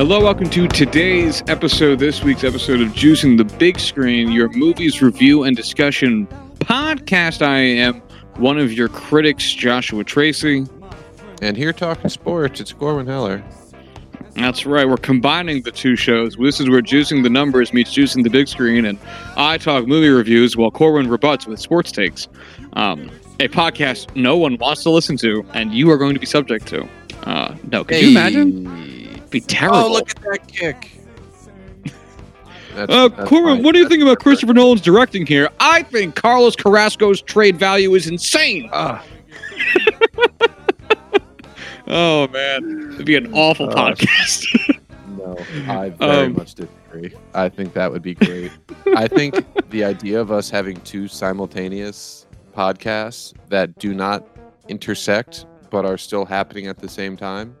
Hello, welcome to today's episode, this week's episode of Juicing the Big Screen, your movies review and discussion podcast. I am one of your critics, Joshua Tracy. And here talking sports, it's Corwin Heller. That's right. We're combining the two shows. This is where Juicing the Numbers meets Juicing the Big Screen, and I talk movie reviews while Corwin rebuts with sports takes. Um, a podcast no one wants to listen to, and you are going to be subject to. Uh, no, could you imagine? It'd be terrible. Oh, look at that kick. That's, Uh, that's Corwin, fine. what do you think That's about Christopher Nolan's directing here? I think Carlos Carrasco's trade value is insane. Ah, Oh man, it'd be an awful Oh, podcast. no, I very Um, much disagree. I think that would be great. I think the idea of us having two simultaneous podcasts that do not intersect but are still happening at the same time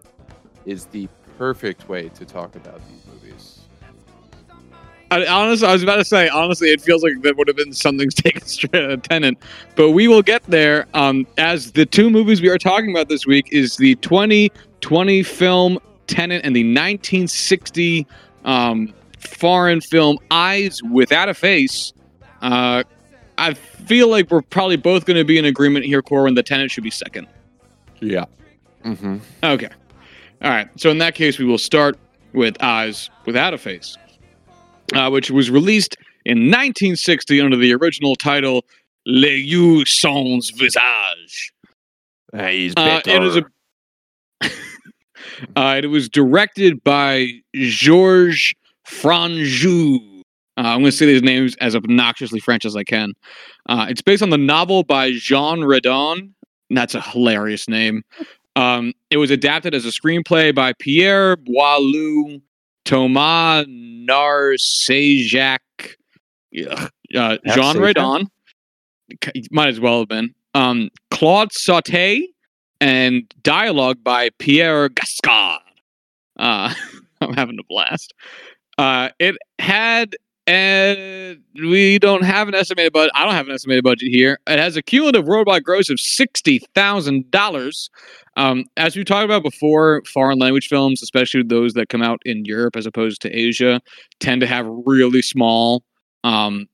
is the perfect way to talk about these movies. I, honestly, I was about to say, honestly, it feels like that would have been something taken straight out of Tenet, but we will get there. Um, as the two movies we are talking about this week is the 2020 film Tenet and the 1960 um, foreign film Eyes Without a Face. Uh, I feel like we're probably both going to be in agreement here, Corwin. The Tenet should be second. Yeah. Mm-hmm. Okay. All right. So in that case, we will start with Eyes Without a Face, uh, which was released in 1960 under the original title Les Yeux Sans Visage. He's Uh, it is a. uh, it was directed by Georges Franju. Uh, I'm going to say these names as obnoxiously French as I can. Uh, it's based on the novel by Jean Redon. That's a hilarious name. Um, it was adapted as a screenplay by Pierre Boileau, Thomas Narcejac, yeah, uh, Jean? Redon. Might as well have been. Um, Claude Sautet and dialogue by Pierre Gascar. Uh, I'm having a blast. Uh, it had, and we don't have an estimated budget. I don't have an estimated budget here. It has a cumulative worldwide gross of sixty thousand dollars. Um, as we talked about before, foreign language films, especially those that come out in Europe as opposed to Asia, tend to have really small um,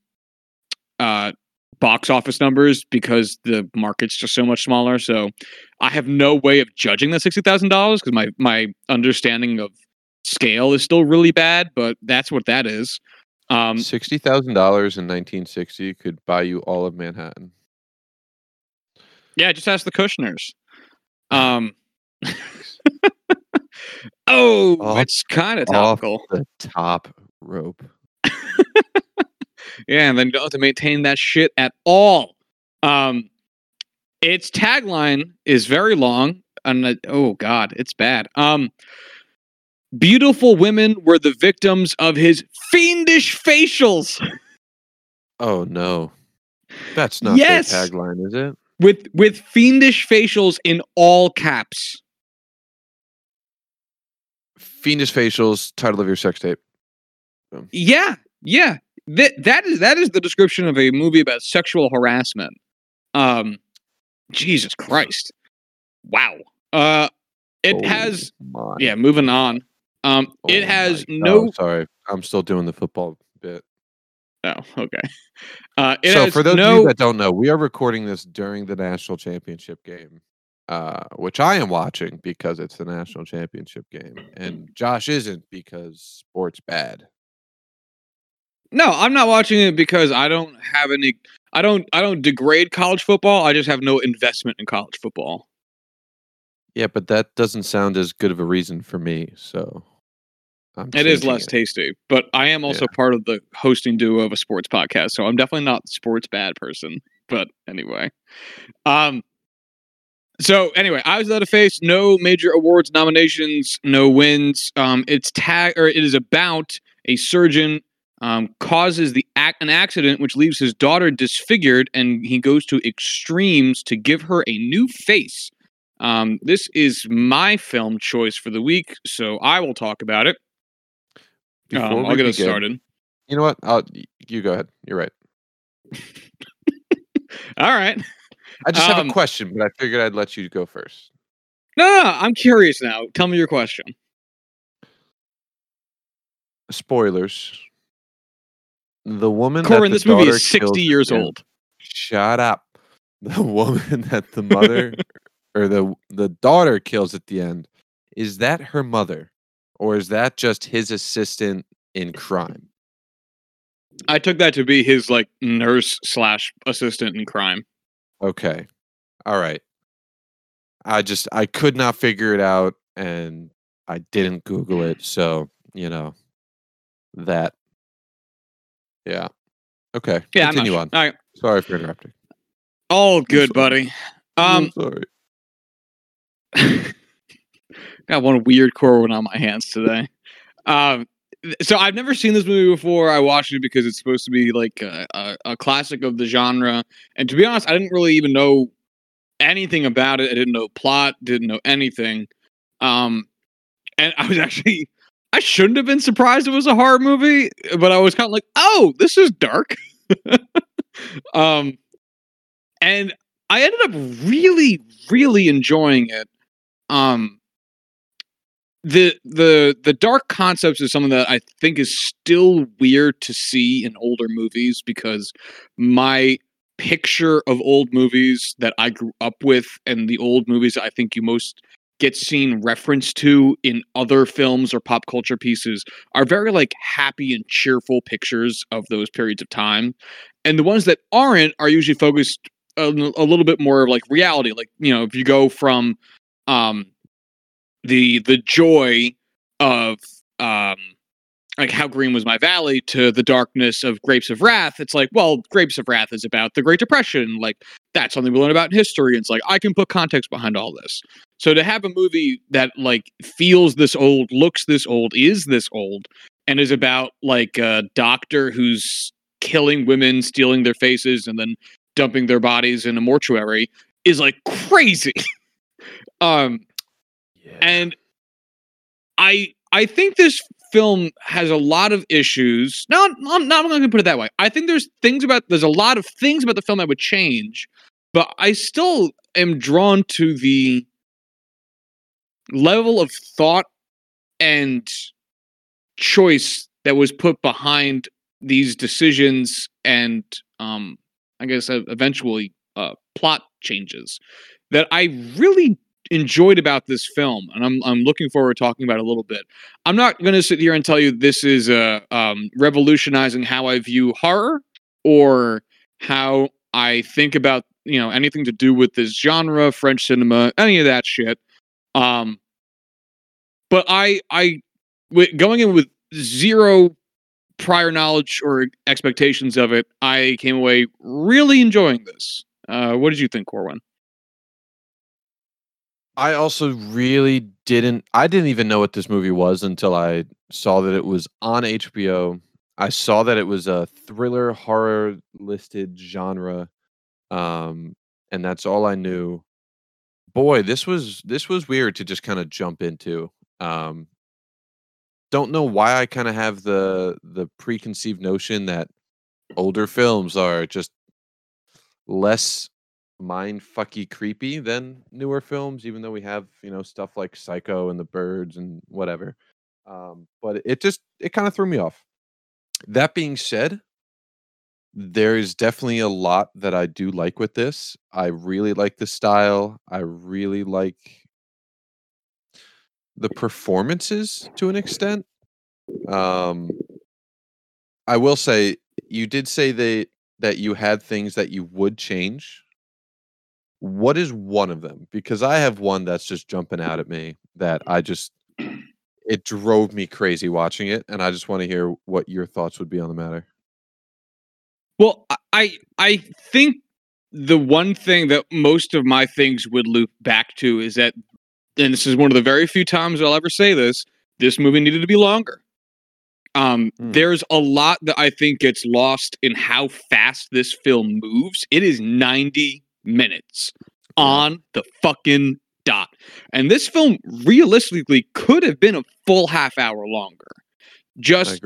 uh, box office numbers because the market's just so much smaller. So I have no way of judging that sixty thousand dollars because my my understanding of scale is still really bad. But that's what that is. Um, Sixty thousand dollars in 1960 could buy you all of Manhattan. yeah, just ask the Kushners. Um, oh, Off- it's kind of topical. the top rope. Yeah, and then don't have to maintain that shit at all. Um, its tagline is very long, and uh, oh god, it's bad. Um, beautiful women were the victims of his fiendish facials. Oh no, that's not Yes! their tagline, is it? With with fiendish facials in all caps. Fiendish facials, title of your sex tape. Yeah, yeah. That that is that is the description of a movie about sexual harassment. Um, Jesus Christ! Wow. Uh, it Oh has my yeah. Moving on. Um, it Oh has my- no. oh, sorry, I'm still doing the football. Oh, okay. Uh, it so for those no. of you that don't know, we are recording this during the national championship game, uh, which I am watching because it's the national championship game, and Josh isn't because sports bad. no, I'm not watching it because I don't have any. I don't. I don't degrade college football. I just have no investment in college football. Yeah, but that doesn't sound as good of a reason for me. So I'm It is less it. tasty, but I am also part of the hosting duo of a sports podcast, so I'm definitely not the sports bad person. But anyway, um, so anyway, Eyes Without a Face. No major awards nominations, no wins. Um, it's tag or it is about a surgeon um, causes the ac- an accident which leaves his daughter disfigured, and he goes to extremes to give her a new face. Um, this is my film choice for the week, so I will talk about it. Before Um, I'll get us started. You know what? I'll, you go ahead. You're right. All right. I just have Um, a question, but I figured I'd let you go first. No, no, no, I'm curious now. Tell me your question. spoilers. The woman that Corwin, this movie is 60 years end- old. Shut up. The woman that the mother or the the daughter kills at the end is that her mother or is that just his assistant in crime? I took that to be his like nurse slash assistant in crime. Okay. All right. I just I could not figure it out and I didn't google it so, you know, that yeah. Okay. Yeah, continue sure. on. All right, Sorry for interrupting. all good, buddy. Um, I'm sorry. got one weird Corwin on my hands today. Um, so I've never seen this movie before. I watched it because it's supposed to be like a, a, a classic of the genre, and to be honest, I didn't really even know anything about it. I didn't know plot, didn't know anything. Um, and I was actually I shouldn't have been surprised it was a horror movie, but I was kind of like, oh, this is dark. um, and I ended up really, really enjoying it. Um, the the the dark concepts is something that I think is still weird to see in older movies because my picture of old movies that I grew up with and the old movies I think you most get seen reference to in other films or pop culture pieces are very like happy and cheerful pictures of those periods of time. And the ones that aren't are usually focused a, a little bit more like reality. Like you know if you go from um the the joy of um like how green was my valley to the darkness of grapes of wrath it's like well grapes of wrath is about the great depression like that's something we learn about in history and it's like i can put context behind all this so to have a movie that like feels this old looks this old is this old and is about like a doctor who's killing women stealing their faces and then dumping their bodies in a mortuary is like crazy um. And i i think this film has a lot of issues. No i'm not going to put it that way. I think there's things about there's a lot of things about the film that would change but i still am drawn to the level of thought and choice that was put behind these decisions and um i guess eventually uh plot changes that i really enjoyed about this film and i'm i'm looking forward to talking about a little bit. I'm not going to sit here and tell you this is uh, um revolutionizing how i view horror or how i think about you know anything to do with this genre french cinema any of that shit. Um but i i going in with zero prior knowledge or expectations of it i came away really enjoying this. Uh what did you think corwin I also really didn't I didn't even know what this movie was until I saw that it was on HBO. I saw that it was a thriller horror listed genre. Um and that's all I knew. Boy, this was this was weird to just kind of jump into. Um don't know why I kind of have the the preconceived notion that older films are just less mind fucky creepy than newer films, even though we have, you know, stuff like Psycho and the Birds and whatever. Um, but it just it kind of threw me off. That being said, there is definitely a lot that I do like with this. I really like the style. I really like the performances to an extent. Um I will say you did say that that you had things that you would change. What is one of them? Because I have one that's just jumping out at me that I just it drove me crazy watching it and I just want to hear what your thoughts would be on the matter. Well, I- I I think the one thing that most of my things would loop back to is that, and this is one of the very few times I'll ever say this. This movie needed to be longer. Um, Hmm. there's a lot that I think gets lost in how fast this film moves. It is 90 minutes on the fucking dot, and this film realistically could have been a full half hour longer. Just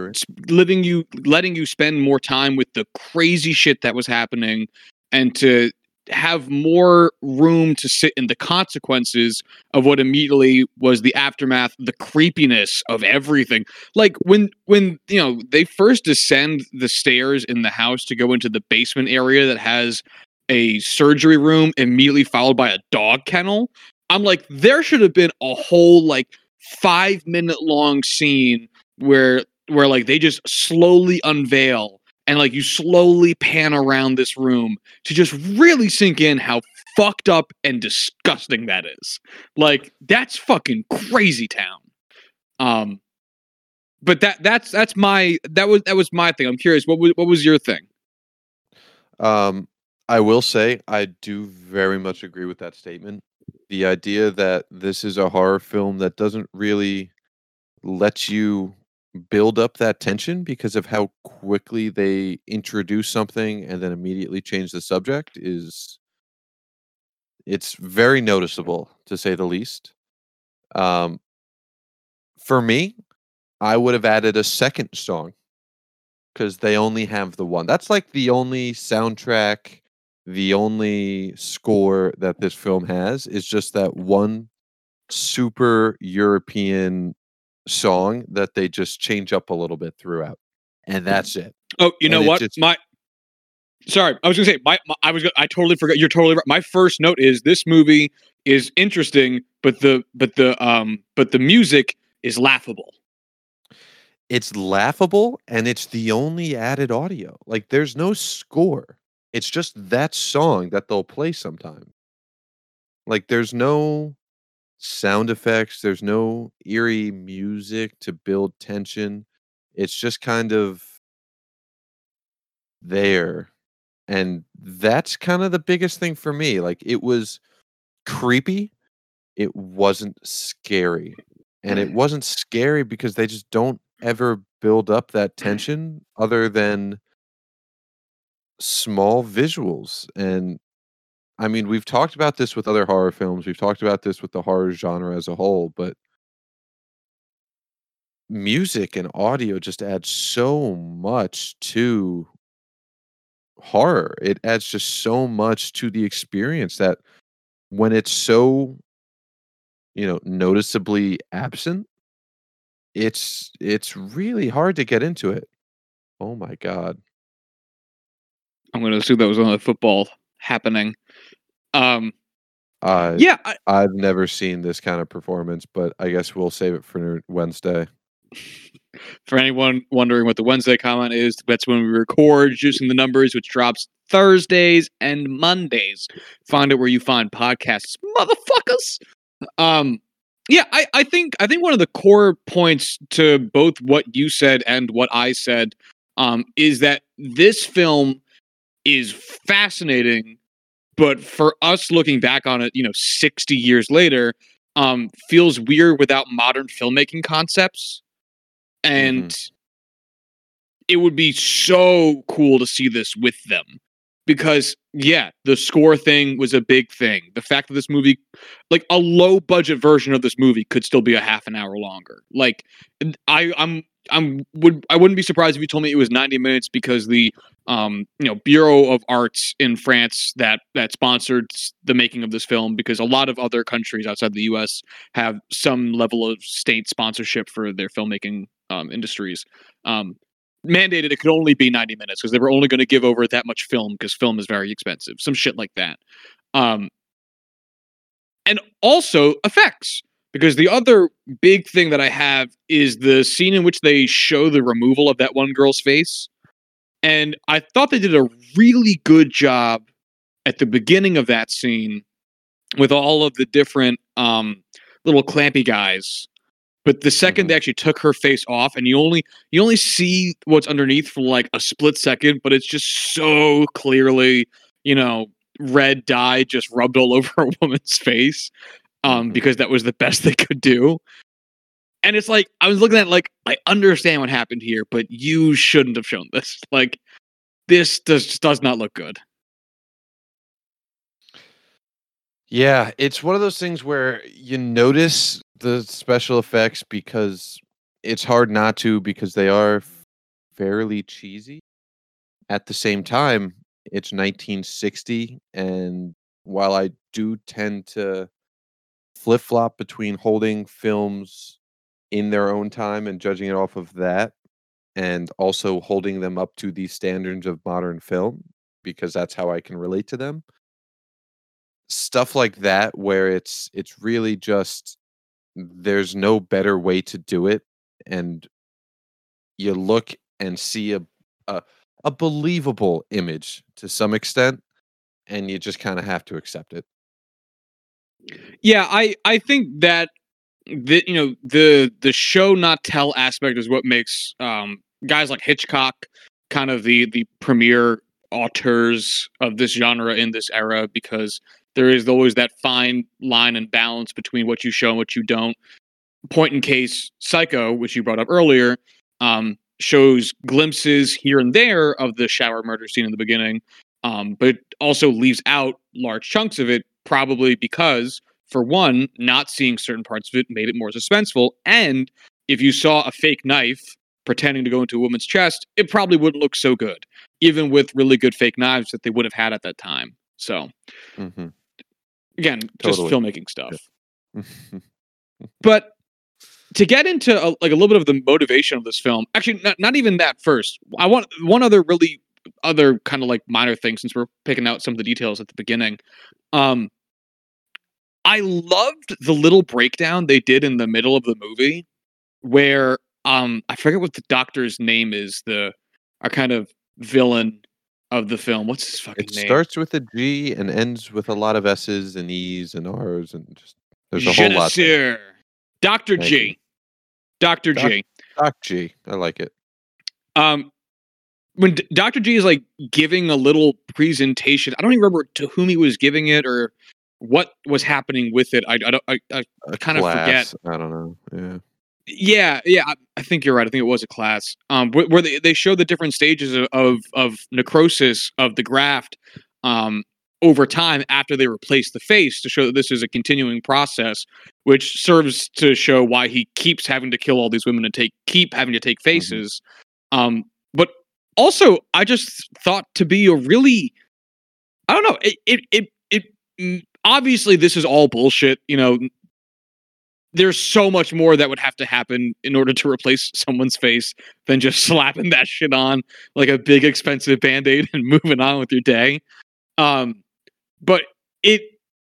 living you letting you spend more time with the crazy shit that was happening and to have more room to sit in the consequences of what immediately was the aftermath, the creepiness of everything. Like when when you know they first descend the stairs in the house to go into the basement area that has a surgery room immediately followed by a dog kennel. I'm like, there should have been a whole like five minute long scene where where like they just slowly unveil and like you slowly pan around this room to just really sink in how fucked up and disgusting that is. Like that's fucking crazy town. Um but that that's that's my that was that was my thing. I'm curious what was what was your thing? Um I will say I do very much agree with that statement. The idea that this is a horror film that doesn't really let you build up that tension because of how quickly they introduce something and then immediately change the subject is it's very noticeable to say the least. Um for me, I would have added a second song because they only have the one. That's like the only soundtrack the only score that this film has is just that one super European song that they just change up a little bit throughout, and that's it. Oh, you know And what? just- My sorry, I was gonna say my, my I was gonna, I totally forgot. You're totally right. My first note is this movie is interesting, but the but the um but the music is laughable. It's laughable, and it's the only added audio. Like there's no score. It's just that song that they'll play sometime. Like there's no sound effects. There's no eerie music to build tension. It's just kind of there. And that's kind of the biggest thing for me. Like it was creepy. It wasn't scary. And it wasn't scary because they just don't ever build up that tension other than small visuals. And I mean, we've talked about this with other horror films. We've talked about this with the horror genre as a whole, but music and audio just adds so much to horror. It adds just so much to the experience that when it's so you know noticeably absent it's it's really hard to get into it. Oh my god. I'm gonna assume that was on the football happening. Um, I yeah, I, I've never seen this kind of performance, but I guess we'll save it for Wednesday. for anyone wondering what the Wednesday comment is, that's when we record Juicing the Numbers, which drops Thursdays and Mondays. Find it where you find podcasts, motherfuckers. Um, yeah, I, I think I think one of the core points to both what you said and what I said um, is that this film is fascinating, but for us looking back on it, you know, sixty years later, um, feels weird without modern filmmaking concepts. And it would be so cool to see this with them because yeah the score thing was a big thing. The fact that this movie like a low budget version of this movie could still be a half an hour longer. Like i i'm i'm would i wouldn't be surprised if you told me it was 90 minutes because the um you know bureau of arts in france that that sponsored the making of this film because a lot of other countries outside the us have some level of state sponsorship for their filmmaking um, industries. Um mandated it could only be 90 minutes because they were only going to give over that much film because film is very expensive some shit like that. Um and also effects because the other big thing that i have is the scene in which they show the removal of that one girl's face and i thought they did a really good job at the beginning of that scene with all of the different um little clampy guys but the 2nd Mhm. they actually took her face off and you only you only see what's underneath for like a split second but it's just so clearly you know red dye just rubbed all over a woman's face um Mhm. because that was the best they could do and it's like i was looking at like i understand what happened here but you shouldn't have shown this like this does does not look good Yeah, it's one of those things where you notice the special effects because it's hard not to because they are fairly cheesy. At the same time, it's 1960, and while I do tend to flip flop between holding films in their own time and judging it off of that, and also holding them up to the standards of modern film because that's how I can relate to them. Stuff like that where it's it's really just there's no better way to do it and you look and see a a, a believable image to some extent and you just kind of have to accept it. Yeah, I I think that the you know the the show not tell aspect is what makes um guys like Hitchcock kind of the the premier auteurs of this genre in this era because there is always that fine line and balance between what you show and what you don't. Point in case, Psycho, which you brought up earlier, um, shows glimpses here and there of the shower murder scene in the beginning, um, but also leaves out large chunks of it, probably because, for one, not seeing certain parts of it made it more suspenseful. And if you saw a fake knife pretending to go into a woman's chest, it probably wouldn't look so good, even with really good fake knives that they would have had at that time. So, Mm-hmm. again, Totally. just filmmaking stuff. But to get into a, like a little bit of the motivation of this film, actually, not, not even that first. I want one other really other kind of like minor thing since we're picking out some of the details at the beginning. Um, I loved the little breakdown they did in the middle of the movie where um I forget what the doctor's name is, the our kind of villain of the film. What's his fucking it name? It starts with a G and ends with a lot of S's and E's and R's and just there's a Je whole lot. there. Dr. Thank G. you. Dr. Doc- G. Doc G. I like it. Um, when D- Dr. G is like giving a little presentation, I don't even remember to whom he was giving it or what was happening with it. I, I don't, I, I, A kinda forget. I don't know. Yeah. yeah, yeah, I, I think you're right. I think it was a class. Um, where, where they, they show the different stages of, of of necrosis of the graft, um, over time after they replace the face to show that this is a continuing process, which serves to show why he keeps having to kill all these women and take keep having to take faces. Um, but also, I just thought to be a really, I don't know, it it it, it obviously this is all bullshit. You know, there's so much more that would have to happen in order to replace someone's face than just slapping that shit on like a big expensive band-aid and moving on with your day um but it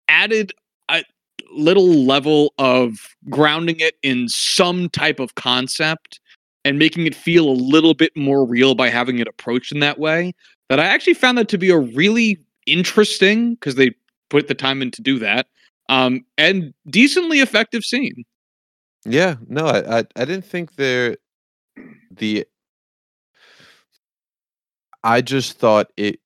added a little level of grounding it in some type of concept and making it feel a little bit more real by having it approached in that way that i actually found that to be a really interesting because they put the time in to do that um, and decently effective scene. Yeah, no, I, I, I didn't think there the I just thought it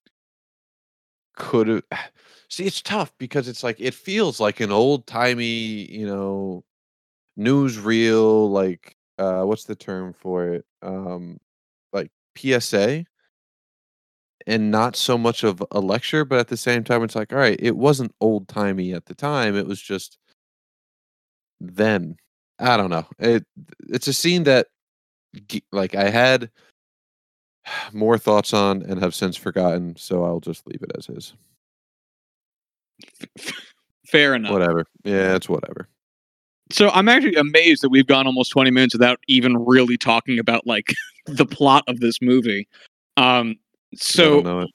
could have see it's tough because it's like it feels like an old timey, you know, newsreel, like uh what's the term for it? Um like PSA and not so much of a lecture, but at the same time it's like, all right, it wasn't old timey at the time. It was just then. I don't know. It it's a scene that like I had more thoughts on and have since forgotten, so I'll just leave it as is. Fair enough. Whatever. Yeah, it's whatever. So I'm actually amazed that we've gone almost 20 minutes without even really talking about like the plot of this movie. Um, so don't.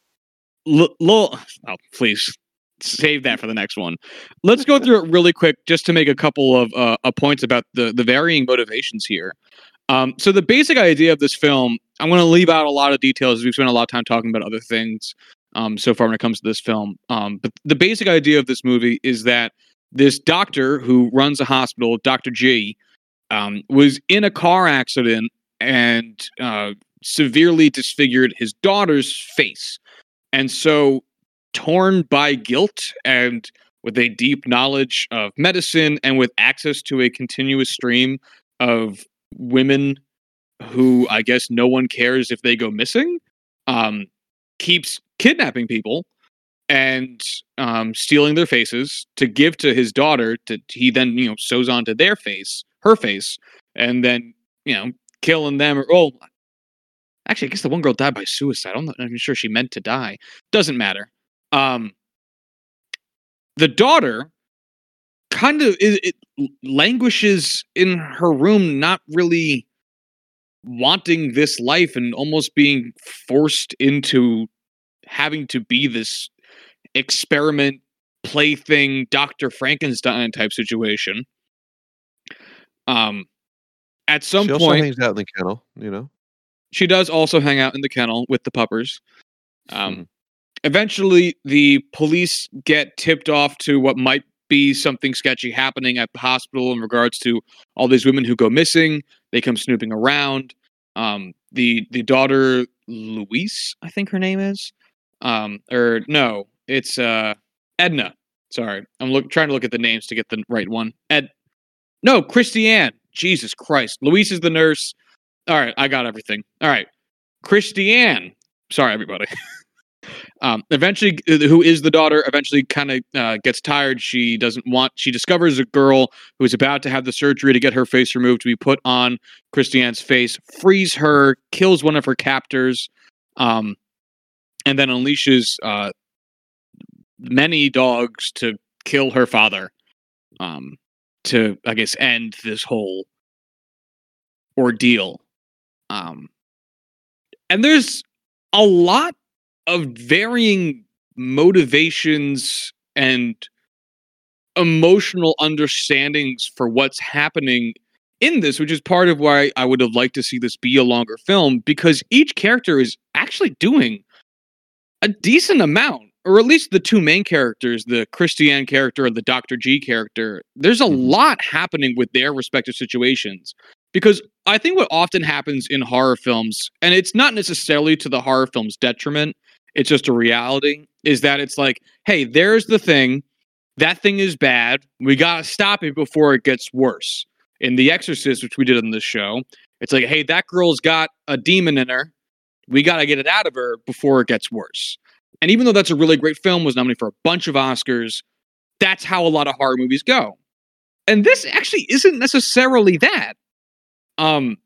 L- oh, please save that for the next one. Let's go through it really quick, just to make a couple of uh, uh, points about the the varying motivations here. Um, so the basic idea of this film, I'm going to leave out a lot of details. We've spent a lot of time talking about other things um, so far when it comes to this film. Um, but the basic idea of this movie is that this doctor who runs a hospital, Doctor G, um, was in a car accident and uh, severely disfigured his daughter's face. And so, torn by guilt and with a deep knowledge of medicine and with access to a continuous stream of women who I guess no one cares if they go missing, um, keeps kidnapping people and um, stealing their faces to give to his daughter. To he then you know sews onto their face, her face, and then you know killing them or oh Actually, I guess the one girl died by suicide. I'm not even sure she meant to die. Doesn't matter. Um, the daughter kind of it, it languishes in her room, not really wanting this life and almost being forced into having to be this experiment plaything Dr. Frankenstein type situation. Um at some she also point hangs out in the kennel, you know. She does also hang out in the kennel with the puppers. Um Mhm. eventually the police get tipped off to what might be something sketchy happening at the hospital in regards to all these women who go missing. They come snooping around. Um, the the daughter Louise, I think her name is, um, or no, it's uh, Edna. Sorry, I'm look, trying to look at the names to get the right one. Ed, no, Christiane. Jesus Christ, Louise is the nurse. All right, I got everything. All right, Christiane. Sorry, everybody. um, eventually, uh, who is the daughter? Eventually, kind of uh, gets tired. She doesn't want. She discovers a girl who is about to have the surgery to get her face removed to be put on Christiane's face. Frees her, kills one of her captors, um, and then unleashes uh, many dogs to kill her father. Um, to I guess end this whole ordeal. Um, and there's a lot of varying motivations and emotional understandings for what's happening in this, which is part of why I would have liked to see this be a longer film because each character is actually doing a decent amount, or at least the two main characters, the Christiane character and the Dr. G character. There's a Mhm. lot happening with their respective situations because I think what often happens in horror films, and it's not necessarily to the horror film's detriment, it's just a reality, is that it's like, hey, there's the thing. That thing is bad. We got to stop it before it gets worse. In The Exorcist, which we did on this show, it's like, hey, that girl's got a demon in her. We got to get it out of her before it gets worse. And even though that's a really great film, was nominated for a bunch of Oscars, that's how a lot of horror movies go. And this actually isn't necessarily that. Um,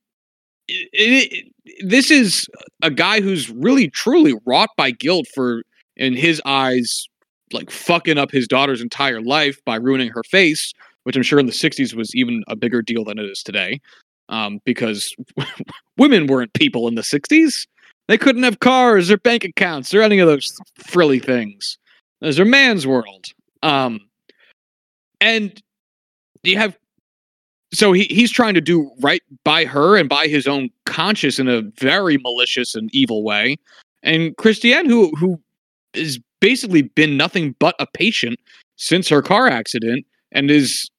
it, it, this is a guy who's really truly wrought by guilt for, in his eyes, like fucking up his daughter's entire life by ruining her face, which I'm sure in the 60s was even a bigger deal than it is today. Um, because women weren't people in the 60s. They couldn't have cars or bank accounts or any of those frilly things. Those are man's world. Um, and you have so he, he's trying to do right by her and by his own conscience in a very malicious and evil way. And Christiane, who who has basically been nothing but a patient since her car accident, and is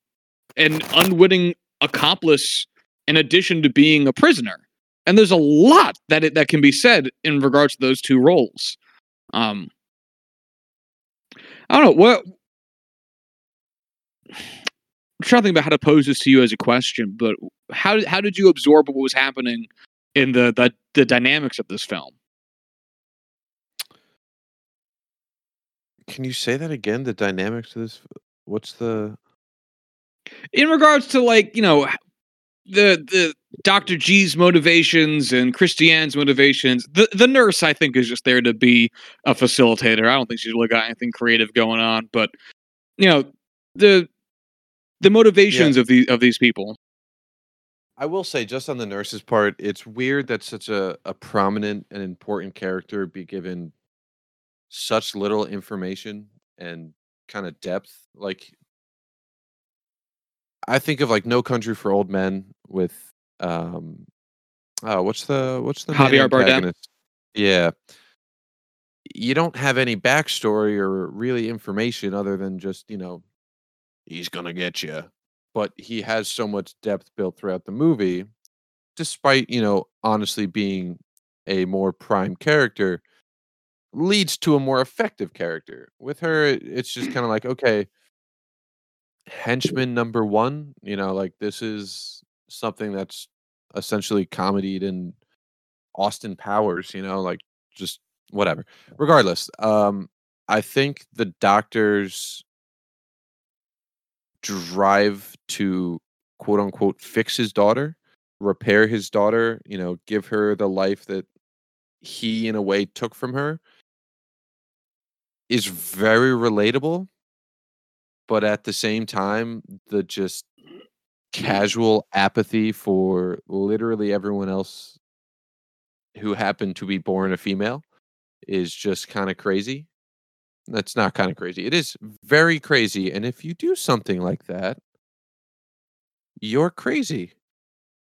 an unwitting accomplice in addition to being a prisoner. And there's a lot that it, that can be said in regards to those two roles. Um, I don't know what. I'm trying to think about how to pose this to you as a question, but how how did you absorb what was happening in the the, the dynamics of this film? Can you say that again? The dynamics of this. What's the? in regards to like you know the the Dr. G's motivations and Christiane's motivations. The the nurse I think is just there to be a facilitator. I don't think she's really got anything creative going on, but you know the the motivations of the of these people. I will say, just on the nurse's part, it's weird that such a, a prominent and important character be given such little information and kind of depth. Like, I think of like No Country for Old Men with, um, oh, what's the what's the Javier Bardem? Yeah, you don't have any backstory or really information other than just you know, he's gonna get you. But he has so much depth built throughout the movie, despite you know honestly being a more prime character leads to a more effective character with her it's just kind of like okay henchman number one you know like this is something that's essentially comedied in austin powers you know like just whatever regardless um i think the doctor's drive to quote unquote fix his daughter repair his daughter you know give her the life that he in a way took from her is very relatable but at the same time the just casual apathy for literally everyone else who happened to be born a female is just kind of crazy that's not kind of crazy. It is very crazy and if you do something like that you're crazy.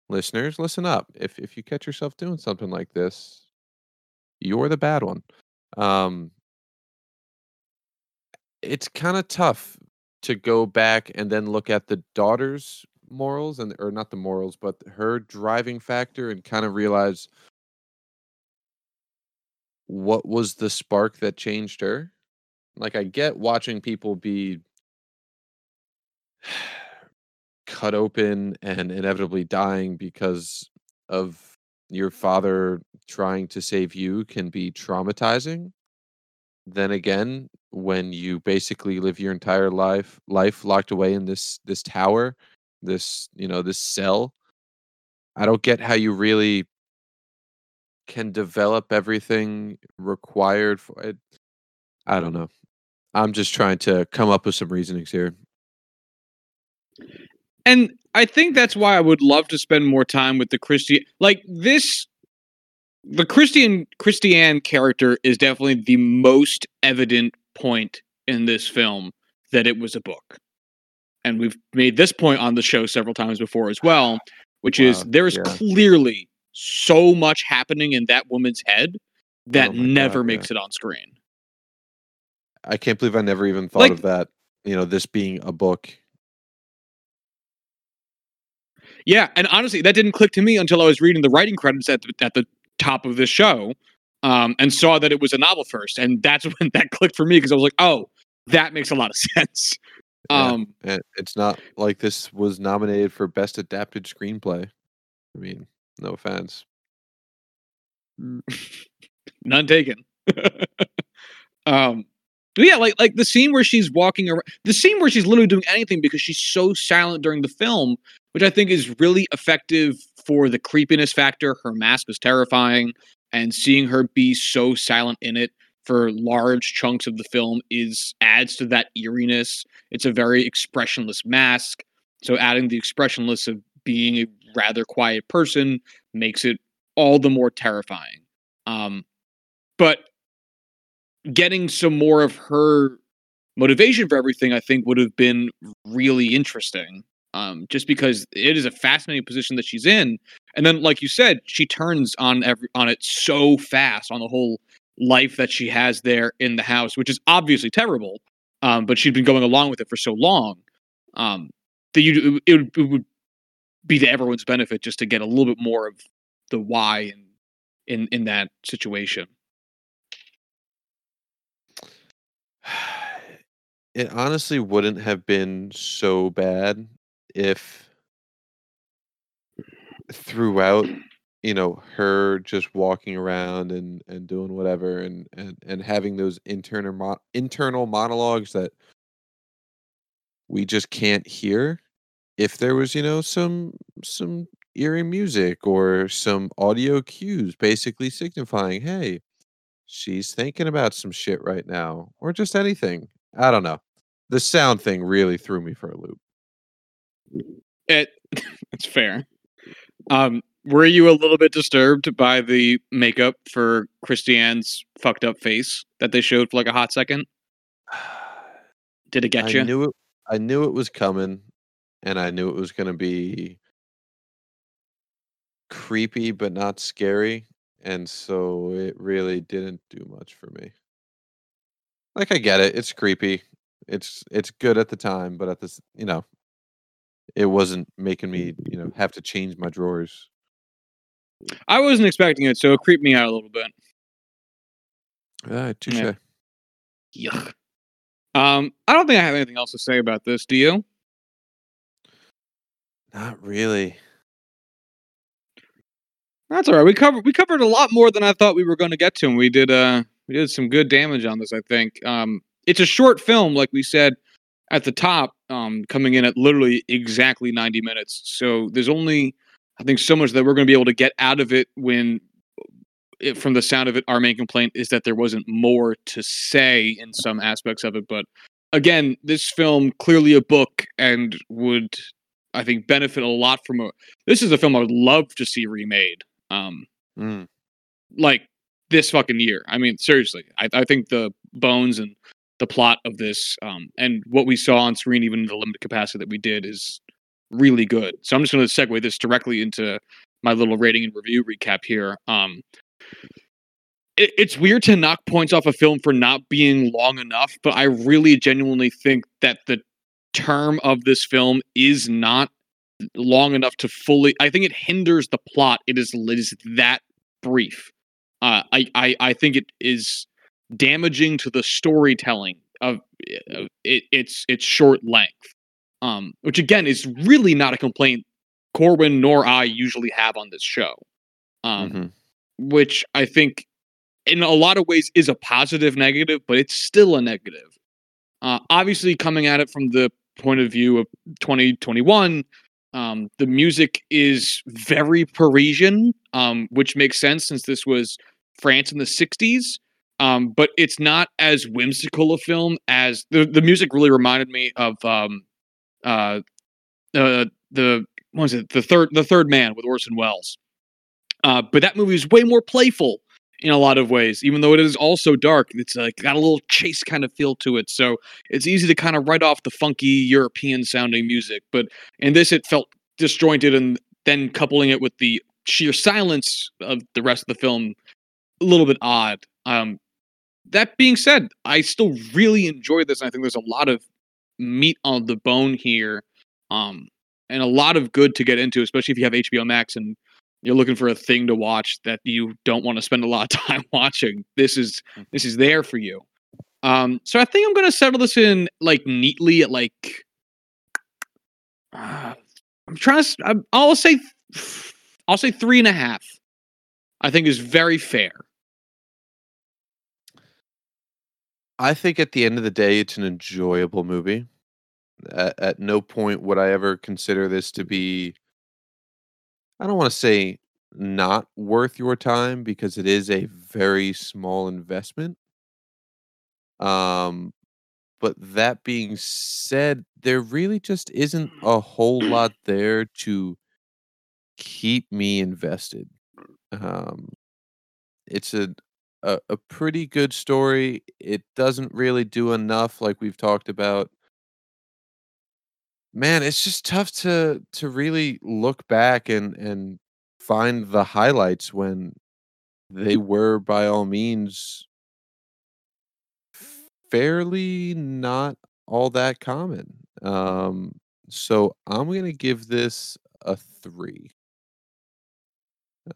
Listeners listen up. If if you catch yourself doing something like this you're the bad one. Um it's kind of tough to go back and then look at the daughter's morals and or not the morals but her driving factor and kind of realize what was the spark that changed her like i get watching people be cut open and inevitably dying because of your father trying to save you can be traumatizing. Then again when you basically live your entire life life locked away in this this tower this you know this cell i don't get how you really can develop everything required for it. I don't know i'm just trying to come up with some reasonings here And I think that's why I would love to spend more time with the Christian like this the Christian Christiane character is definitely the most evident point in this film that it was a book. And we've made this point on the show several times before as well, which is there's yeah. clearly so much happening in that woman's head that Oh my God, never yeah. makes it on screen. I can't believe i never even thought Like- of that you know this being a book Yeah, and honestly, that didn't click to me until I was reading the writing credits at the, at the top of this show, um, and saw that it was a novel first, and that's when that clicked for me because I was like, "Oh, that makes a lot of sense." Yeah. Um, And it's not like this was nominated for best adapted screenplay. I mean, no offense. none taken. um, but yeah, like like the scene where she's walking around, the scene where she's literally doing anything because she's so silent during the film, which I think is really effective for the creepiness factor. Her mask is terrifying, and seeing her be so silent in it for large chunks of the film is adds to that eeriness. It's a very expressionless mask, so adding the expressionless of being a rather quiet person makes it all the more terrifying. Um, but getting some more of her motivation for everything, I think, would have been really interesting. Um, just because it is a fascinating position that she's in, and then, like you said, she turns on every on it so fast on the whole life that she has there in the house, which is obviously terrible. Um, but she'd been going along with it for so long um, that you it, would- it would be to everyone's benefit just to get a little bit more of the why in in in that situation. It honestly wouldn't have been so bad if throughout, you know, her just walking around and and doing whatever and and and having those internal mo- internal monologues that we just can't hear if there was, you know, some some eerie music or some audio cues basically signifying, hey, she's thinking about some shit right now or just anything. I don't know. The sound thing really threw me for a loop. It it's fair. Um, were you a little bit disturbed by the makeup for Christiane's fucked up face that they showed for like a hot second? Did it get I you? knew it I knew it was coming and I knew it was going to be creepy but not scary and so it really didn't do much for me. Like I get it, it's creepy. It's it's good at the time, but at this, you know, it wasn't making me, you know, have to change my drawers. I wasn't expecting it, so it creeped me out a little bit. Ah, touche. Yeah. Yuck. Um, I don't think I have anything else to say about this. Do you? Not really. That's all right. We covered we covered a lot more than I thought we were going to get to, and we did uh we did some good damage on this. I think. Um, it's a short film, like we said at the top, um, coming in at literally exactly ninety minutes. So there's only I think so much that we're going to be able to get out of it when it, from the sound of it, our main complaint is that there wasn't more to say in some aspects of it. But again, this film clearly a book and would, I think, benefit a lot from a. This is a film I would love to see remade. Um, Mm. like this fucking year. I mean, seriously, I, I think the bones and the plot of this, um, and what we saw on screen, even in the limited capacity that we did, is really good. So I'm just going to segue this directly into my little rating and review recap here. Um, it, it's weird to knock points off a film for not being long enough, but I really genuinely think that the term of this film is not long enough to fully. I think it hinders the plot. It is, it is that brief. Uh, I, I I think it is damaging to the storytelling of uh, it, its its short length. Um, which again is really not a complaint Corwin nor I usually have on this show. Um, Mhm. which I think in a lot of ways is a positive negative, but it's still a negative. Uh, obviously, coming at it from the point of view of 2021, um, the music is very Parisian, um, which makes sense since this was France in the 60s. Um, but it's not as whimsical a film as the, the music really reminded me of um, uh, uh, the what was it the third the third man with Orson Welles. Uh, but that movie is way more playful in a lot of ways, even though it is also dark. It's like got a little chase kind of feel to it, so it's easy to kind of write off the funky European sounding music. But in this, it felt disjointed, and then coupling it with the sheer silence of the rest of the film, a little bit odd. Um, that being said, I still really enjoy this. I think there's a lot of meat on the bone here, um, and a lot of good to get into, especially if you have HBO Max and you're looking for a thing to watch that you don't want to spend a lot of time watching. This is this is there for you. Um, so I think I'm gonna settle this in like neatly at like. Uh, I'm trying to. I'll say. I'll say three and a half. I think is very fair. I think at the end of the day, it's an enjoyable movie. At, at no point would I ever consider this to be, I don't want to say not worth your time because it is a very small investment. Um, but that being said, there really just isn't a whole lot there to keep me invested. Um, it's a, a a pretty good story. It doesn't really do enough, like we've talked about. Man, it's just tough to to really look back and and find the highlights when they were by all means fairly not all that common. Um, so I'm gonna give this a three.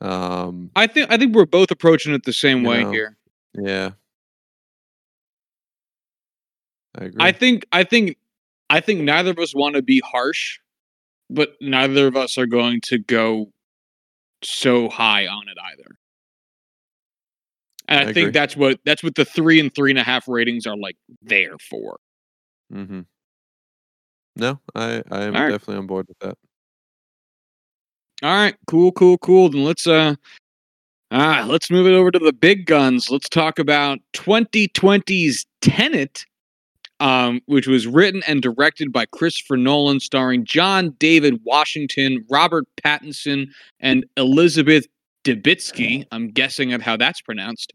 Um, I think I think we're both approaching it the same way know, here. yeah, I agree. I think I think I think neither of us want to be harsh, but neither of us are going to go so high on it either. And I, I think agree. that's what that's what the three and three and a half ratings are like there for. Mm-hmm. No, I I am right. definitely on board with that. All right, cool, cool, cool. Then let's uh ah let's move it over to the big guns. Let's talk about 2020's Tenet, um, which was written and directed by Christopher Nolan, starring John David Washington, Robert Pattinson, and Elizabeth Debicki. I'm guessing at how that's pronounced.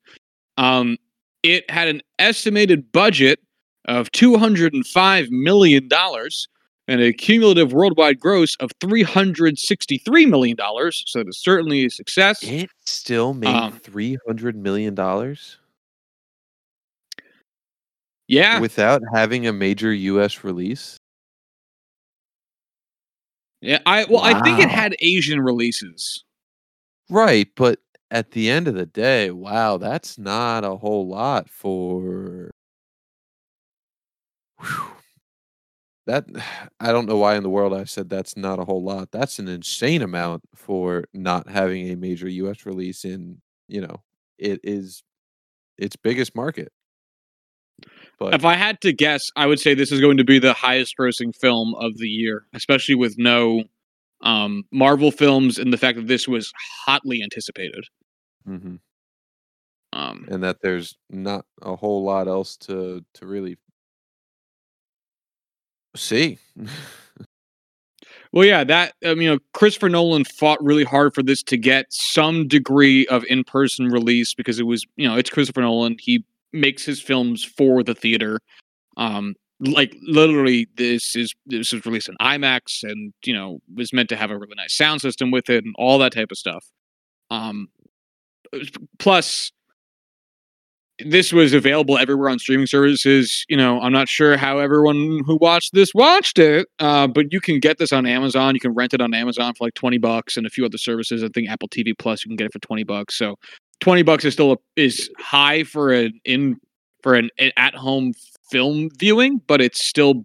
Um, it had an estimated budget of 205 million dollars and a cumulative worldwide gross of 363 million dollars. So it's certainly a success. It still made Um, three hundred million dollars Yeah, without having a major U.S. release. yeah. I well, I think it had Asian releases. Right, but at the end of the day, wow, that's not a whole lot for. Whew. That I don't know why in the world I said that's not a whole lot. That's an insane amount for not having a major U.S. release in you know it is its biggest market. But If I had to guess, I would say this is going to be the highest grossing film of the year, especially with no um, Marvel films and the fact that this was hotly anticipated. Mhm. Um, and that there's not a whole lot else to to really see. Well, yeah, that um, you know, Christopher Nolan fought really hard for this to get some degree of in-person release because it was, you know, it's Christopher Nolan. He makes his films for the theater. Um, like literally, this is this was released in IMAX, and you know, was meant to have a really nice sound system with it and all that type of stuff. Um, plus, this was available everywhere on streaming services. You know, I'm not sure how everyone who watched this watched it, uh, but you can get this on Amazon. You can rent it on Amazon for like 20 bucks and a few other services. I think Apple TV Plus you can get it for 20 bucks. So 20 bucks is still a, is high for an in for an, an at home film viewing, but it's still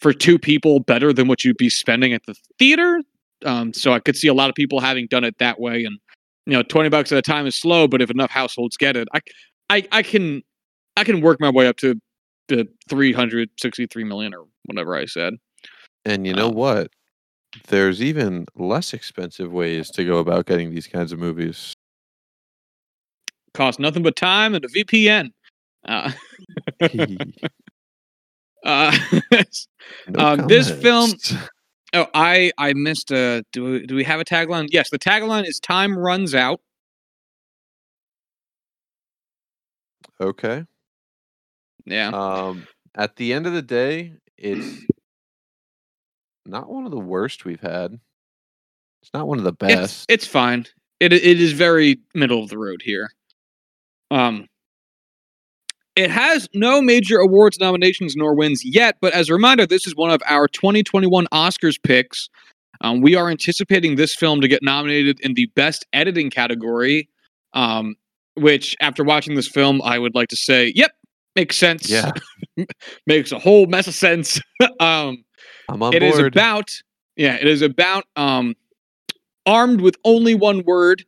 for two people better than what you'd be spending at the theater. Um, so I could see a lot of people having done it that way and you know 20 bucks at a time is slow but if enough households get it i I I can I can work my way up to the 363 million or whatever I said. and you know Um, what? There's even less expensive ways to go about getting these kinds of movies. Cost nothing but time and a VPN. Uh, uh, No Um, this film- oh, I I missed a. Do we, do we have a tagline? Yes, the tagline is "Time runs out." Okay. Yeah, Um, at the end of the day, it's not one of the worst we've had. It's not one of the it's best. it's fine. It it is very middle of the road here. Um, it has no major awards nominations nor wins yet, but as a reminder, this is one of our 2021 Oscars picks. Um, we are anticipating this film to get nominated in the Best Editing category, um, which, after watching this film, I would like to say, yep, makes sense. yeah, makes a whole mess of sense. um, I'm on it is board. about yeah it is about um armed with only one word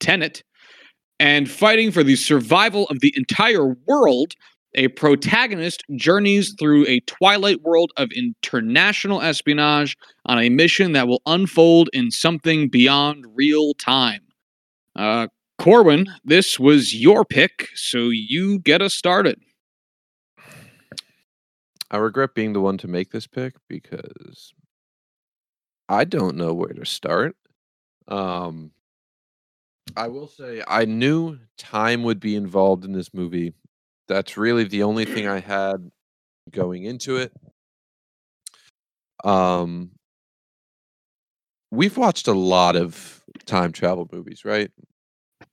tenet and fighting for the survival of the entire world a protagonist journeys through a twilight world of international espionage on a mission that will unfold in something beyond real time uh corwin this was your pick so you get us started I regret being the one to make this pick because I don't know where to start. Um, I will say I knew time would be involved in this movie. That's really the only thing I had going into it. Um, we've watched a lot of time travel movies, right?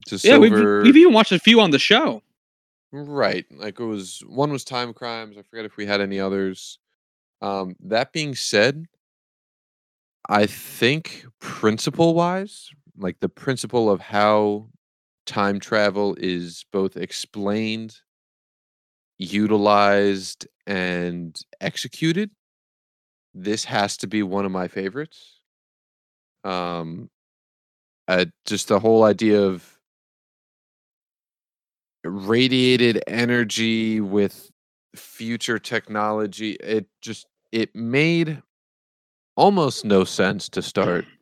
Just yeah we've, we've even watched a few on the show Right. Like it was one was Timecrimes. I forget if we had any others. Um, that being said, I think principle wise, like the principle of how time travel is both explained, utilized, and executed, this has to be one of my favorites. Um, uh, just the whole idea of radiated energy with future technology it just it made almost no sense to start.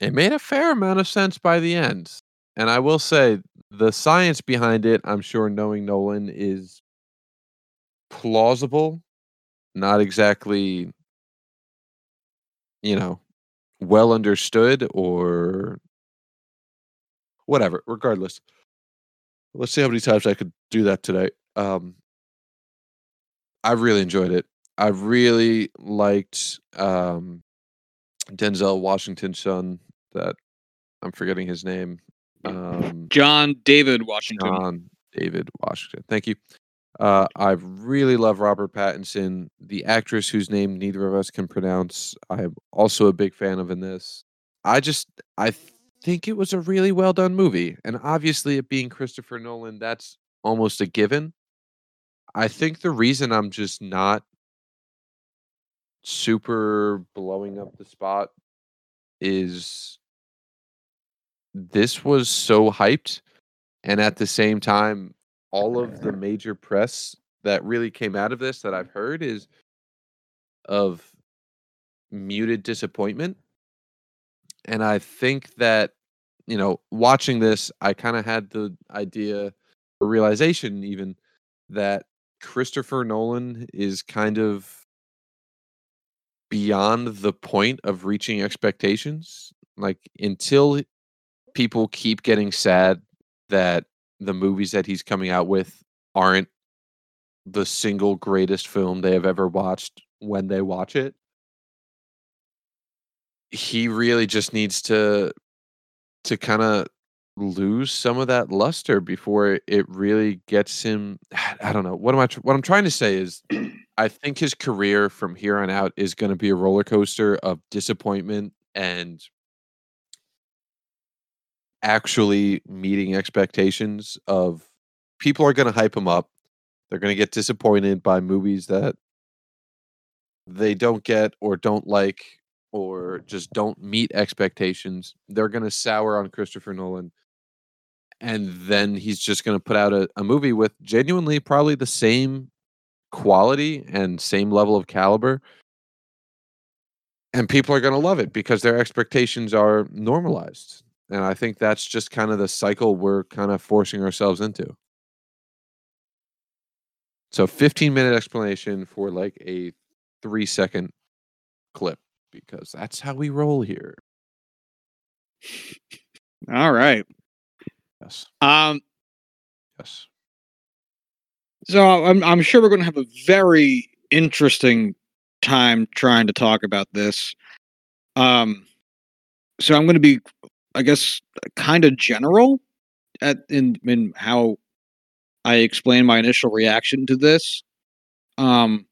It made a fair amount of sense by the end and i will say the science behind it i'm sure knowing nolan is plausible not exactly you know well understood or whatever regardless let's see how many times i could do that today um I really enjoyed it. I really liked um, Denzel Washington's son. That I'm forgetting his name. Um, John David Washington. John David Washington. Thank you. Uh, I really love Robert Pattinson, the actress whose name neither of us can pronounce. I'm also a big fan of in this. I just I think it was a really well done movie, and obviously, it being Christopher Nolan, that's almost a given. I think the reason I'm just not super blowing up the spot is this was so hyped and at the same time all of the major press that really came out of this that I've heard is of muted disappointment and I think that you know, watching this, I kind of had the idea or realization even that Christopher Nolan is kind of beyond the point of reaching expectations. Like until people keep getting sad that the movies that he's coming out with aren't the single greatest film they have ever watched when they watch it. He really just needs to to kind of lose some of that luster before it really gets him I don't know. What am I what I'm trying to say is I think his career from here on out is going to be a roller coaster of disappointment and actually meeting expectations of people are going to hype him up. They're going to get disappointed by movies that they don't get or don't like or just don't meet expectations. They're going to sour on Christopher Nolan. And then he's just going to put out a, a movie with genuinely probably the same quality and same level of caliber. And people are going to love it because their expectations are normalized. And I think that's just kind of the cycle we're kind of forcing ourselves into. So 15 minute explanation for like a three second clip because that's how we roll here. All right. Yes. Um. Yes. So I'm I'm sure we're going to have a very interesting time trying to talk about this. Um. So I'm going to be, I guess, kind of general at in in how I explain my initial reaction to this. Um.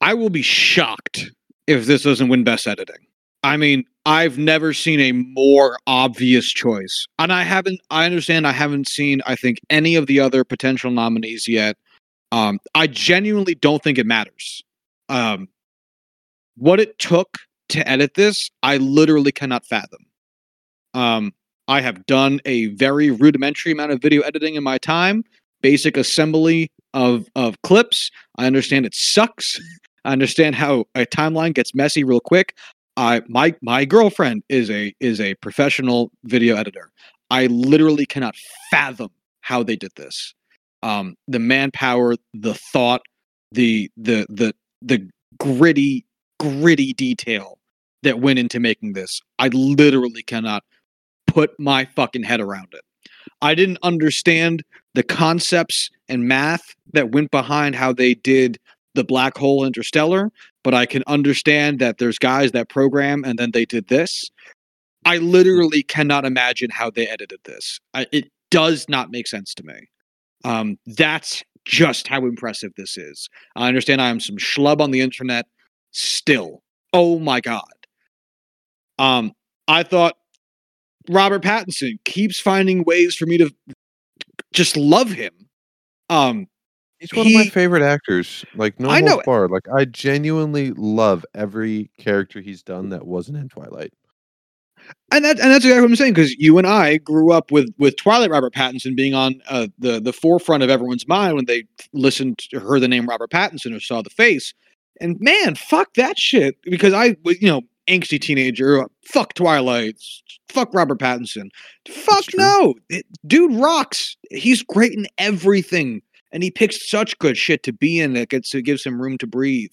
I will be shocked if this doesn't win Best Editing. I mean, I've never seen a more obvious choice. And I haven't, I understand I haven't seen, I think, any of the other potential nominees yet. Um, I genuinely don't think it matters. Um, what it took to edit this, I literally cannot fathom. Um, I have done a very rudimentary amount of video editing in my time, basic assembly of of clips. I understand it sucks. I understand how a timeline gets messy real quick. I my my girlfriend is a is a professional video editor. I literally cannot fathom how they did this. Um, the manpower, the thought, the the the the gritty gritty detail that went into making this. I literally cannot put my fucking head around it. I didn't understand the concepts and math that went behind how they did the black hole interstellar, but I can understand that there's guys that program and then they did this. I literally cannot imagine how they edited this. I, it does not make sense to me. Um, that's just how impressive this is. I understand I am some schlub on the internet still. Oh my god. Um, I thought Robert Pattinson keeps finding ways for me to just love him. Um, He's one of my favorite actors. Like no I know- holds. Like I genuinely love every character he's done that wasn't in Twilight. and that and that's exactly what I'm saying because you and I grew up with with Twilight Robert Pattinson being on uh, the the forefront of everyone's mind when they listened to heard the name Robert Pattinson or saw the face. And man, fuck that shit because I was you know angsty teenager. Fuck Twilight. Fuck Robert Pattinson. Fuck no, It- dude rocks. He's great in everything, and he picks such good shit to be in that gets to gives him room to breathe.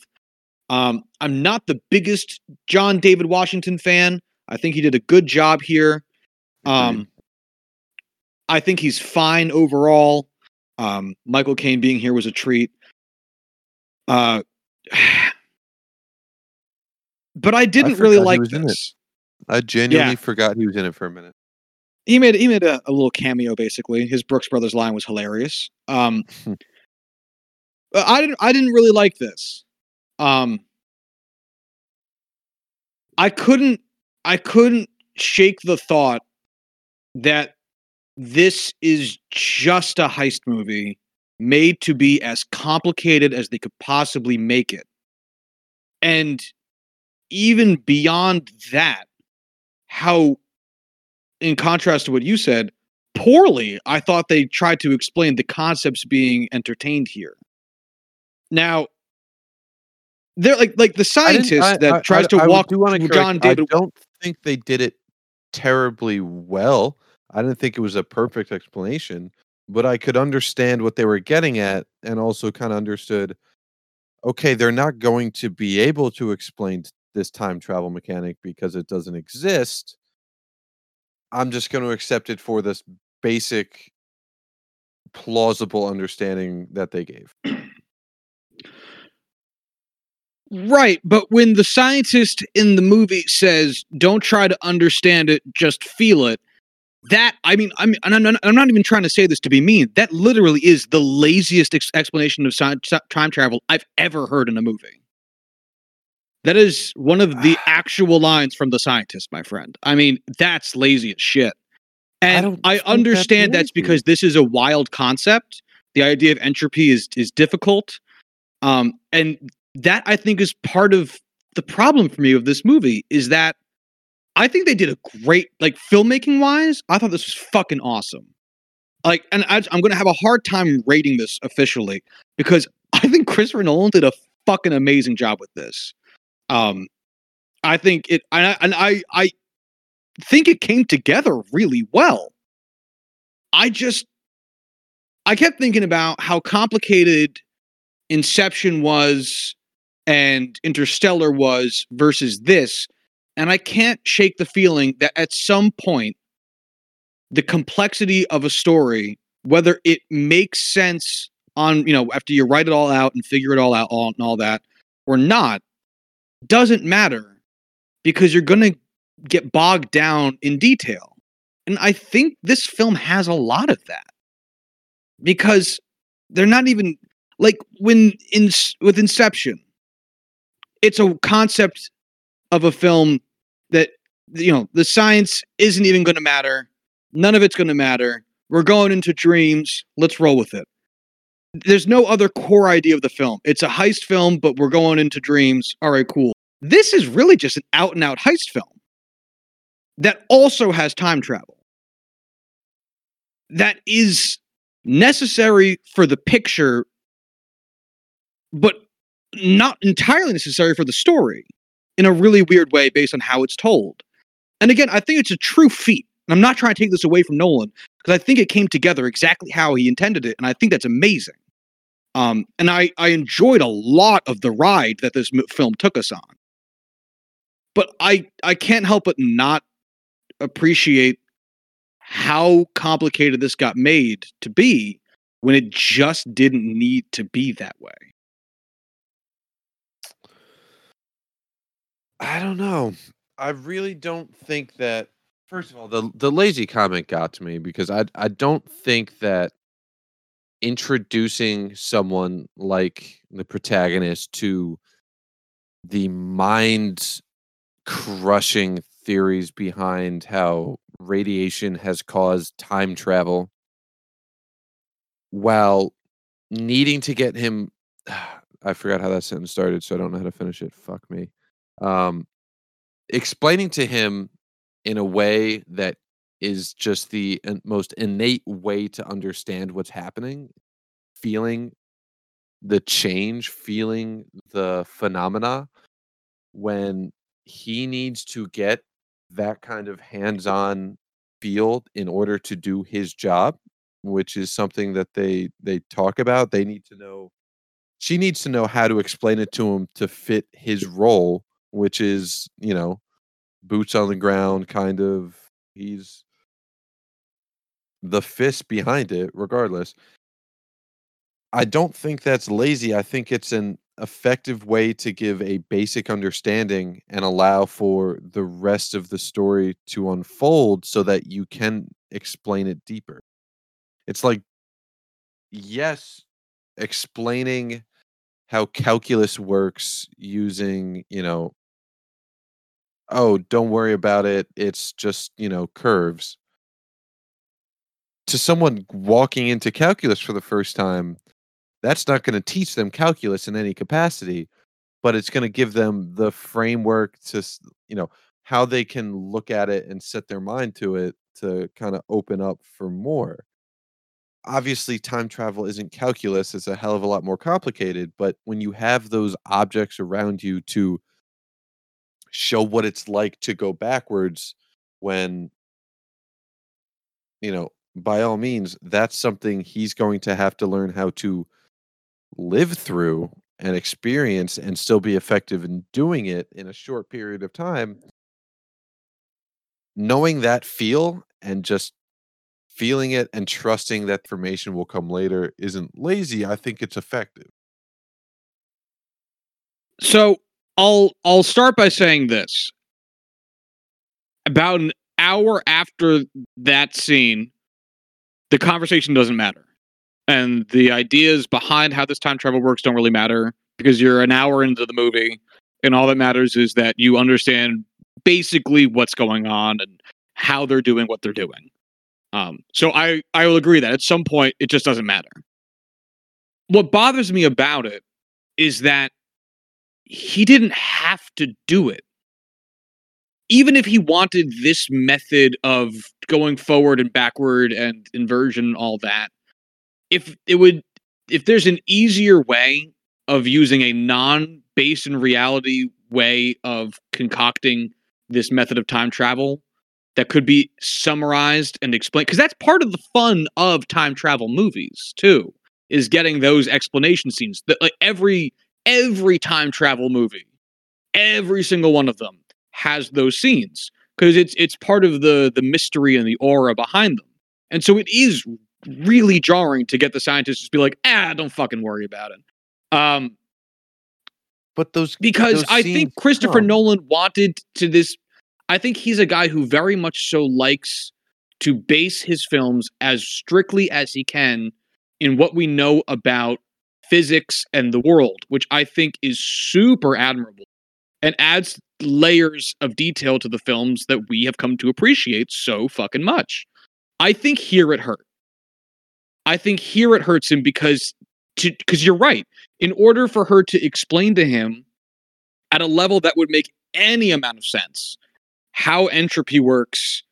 Um, I'm not the biggest John David Washington fan. I think he did a good job here. Um, I think he's fine overall. Um, Michael Caine being here was a treat. Uh, but I didn't really like it. this. I genuinely forgot he was in it for a minute. He made he made a, a little cameo basically. His Brooks Brothers line was hilarious. Um, I didn't I didn't really like this. Um, I couldn't I couldn't shake the thought that this is just a heist movie made to be as complicated as they could possibly make it. And even beyond that, how, in contrast to what you said, poorly I thought they tried to explain the concepts being entertained here. Now, they're like like the scientist I- that I- tries I- to I walk do wanna correct- John David I don't think they did it terribly well. I didn't think it was a perfect explanation, but I could understand what they were getting at and also kind of understood okay, they're not going to be able to explain this time travel mechanic because it doesn't exist. I'm just going to accept it for this basic plausible understanding that they gave. Right, but when the scientist in the movie says, "Don't try to understand it, just feel it," that I mean, I'm I'm not, I'm not even trying to say this to be mean. That literally is the laziest ex- explanation of time travel I've ever heard in a movie. That is one of the actual lines from the scientist, my friend. I mean, that's lazy as shit. And I, I understand that's, that's because this is a wild concept. The idea of entropy is is difficult. Um, and that I think is part of the problem for me of this movie is that I think they did a great like filmmaking wise. I thought this was fucking awesome. Like, and I, I'm going to have a hard time rating this officially because I think Christopher Nolan did a fucking amazing job with this. Um, I think it, I, and I, I think it came together really well. I just, I kept thinking about how complicated Inception was and Interstellar was versus this. And I can't shake the feeling that at some point, the complexity of a story, whether it makes sense on, you know, after you write it all out and figure it all out all, and all that, or not, doesn't matter because you're going to get bogged down in detail. And I think this film has a lot of that because they're not even like when in with Inception, it's a concept of a film that you know the science isn't even going to matter. None of it's going to matter. We're going into dreams. Let's roll with it. There's no other core idea of the film. It's a heist film but we're going into dreams. All right cool this is really just an out and out heist film that also has time travel that is necessary for the picture but not entirely necessary for the story in a really weird way based on how it's told. And again, I think it's a true feat. And I'm not trying to take this away from Nolan because I think it came together exactly how he intended it, and I think that's amazing. Um, and I I enjoyed a lot of the ride that this film took us on. But I I can't help but not appreciate how complicated this got made to be when it just didn't need to be that way. I don't know. I really don't think that. First of all, the the lazy comment got to me because I I don't think that introducing someone like the protagonist to the mind crushing theories behind how radiation has caused time travel while needing to get him I forgot how that sentence started so I don't know how to finish it. Fuck me. Um, explaining to him in a way that is just the most innate way to understand what's happening, feeling the change, feeling the phenomena when he needs to get that kind of hands-on feel in order to do his job, which is something that they they talk about. They need to know she needs to know how to explain it to him to fit his role which is you know boots on the ground kind of he's the fist behind it regardless i don't think that's lazy i think it's an effective way to give a basic understanding and allow for the rest of the story to unfold so that you can explain it deeper it's like yes explaining how calculus works using you know oh, don't worry about it. It's just, you know, curves. To someone walking into calculus for the first time, that's not going to teach them calculus in any capacity, but it's going to give them the framework to, you know, how they can look at it and set their mind to it to kind of open up for more. Obviously, time travel isn't calculus, it's a hell of a lot more complicated, but when you have those objects around you to show what it's like to go backwards when you know by all means that's something he's going to have to learn how to live through and experience and still be effective in doing it in a short period of time knowing that feel and just feeling it and trusting that information will come later isn't lazy i think it's effective So I'll I'll start by saying this. About an hour after that scene, the conversation doesn't matter. And the ideas behind how this time travel works don't really matter because you're an hour into the movie and all that matters is that you understand basically what's going on and how they're doing what they're doing. Um, so I I will agree that at some point it just doesn't matter. What bothers me about it is that he didn't have to do it. Even if he wanted this method of going forward and backward and inversion and all that, if it would if there's an easier way of using a non-based in reality way of concocting this method of time travel that could be summarized and explained because that's part of the fun of time travel movies too is getting those explanation scenes. That like every every time travel movie every single one of them has those scenes because it's it's part of the the mystery and the aura behind them. And so it is really jarring to get the scientists to be like ah don't fucking worry about it um but those because those I scenes think Christopher come. Nolan wanted to this. I think he's a guy who very much so likes to base his films as strictly as he can in what we know about physics and the world, which I think is super admirable and adds layers of detail to the films that we have come to appreciate so fucking much. I think here it hurt. I think here it hurts him because because you're right. In order for her to explain to him at a level that would make any amount of sense how entropy works,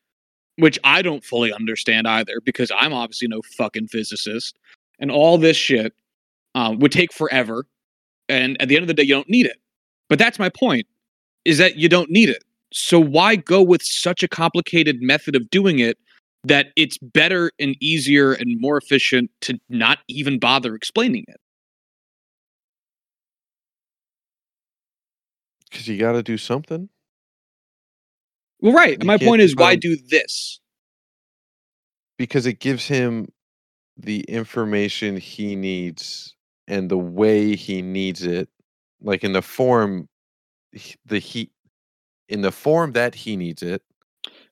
which I don't fully understand either because I'm obviously no fucking physicist, and all this shit um, would take forever. And at the end of the day, you don't need it. But that's my point: is that you don't need it. So why go with such a complicated method of doing it that it's better and easier and more efficient to not even bother explaining it? because you got to do something Well, right. You My point is, why do this? because it gives him the information he needs and the way he needs it like in the form the he in the form that he needs it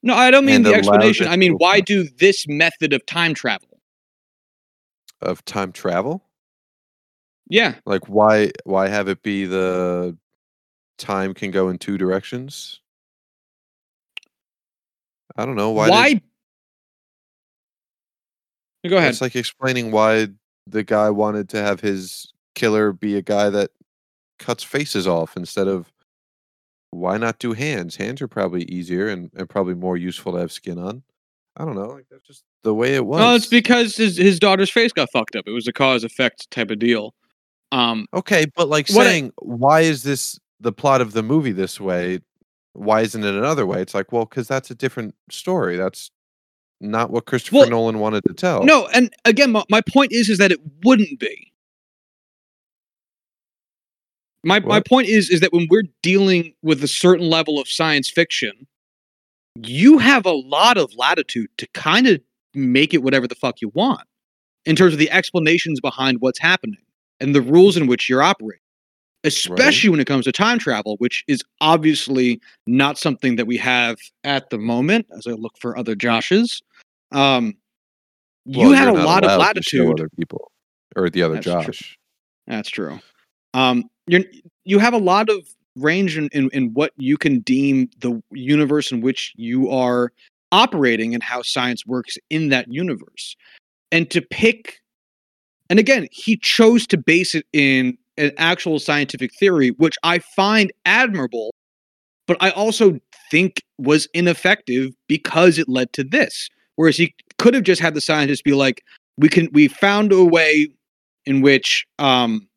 No, I don't mean the explanation. I mean, why do this method of time travel? of time travel Yeah. like why why have it be the time can go in two directions i don't know why Why? did- Go ahead. it's like explaining why the guy wanted to have his killer be a guy that cuts faces off instead of why not do hands hands are probably easier and, and probably more useful to have skin on i don't know like that's just the way it was Well, it's because his, his daughter's face got fucked up. It was a cause effect type of deal. Um, Okay, but like What I- saying why is this the plot of the movie this way? Why isn't it another way? It's like, well, because that's a different story. That's not what Christopher Well, Nolan wanted to tell. no, and again, my, my point is is that it wouldn't be. My my point is is that when we're dealing with a certain level of science fiction, you have a lot of latitude to kind of make it whatever the fuck you want in terms of the explanations behind what's happening and the rules in which you're operating. Especially when it comes to time travel, which is obviously not something that we have at the moment, as I look for other Joshes. Um, Well, you had a lot of allowed to show latitude. Other people or the other That's true. Josh. That's true. Um, you're you have a lot of range in, in in what you can deem the universe in which you are operating and how science works in that universe. And to pick, and again, he chose to base it in an actual scientific theory, which I find admirable, but I also think was ineffective because it led to this. Whereas he could have just had the scientists be like, we can we found a way in which um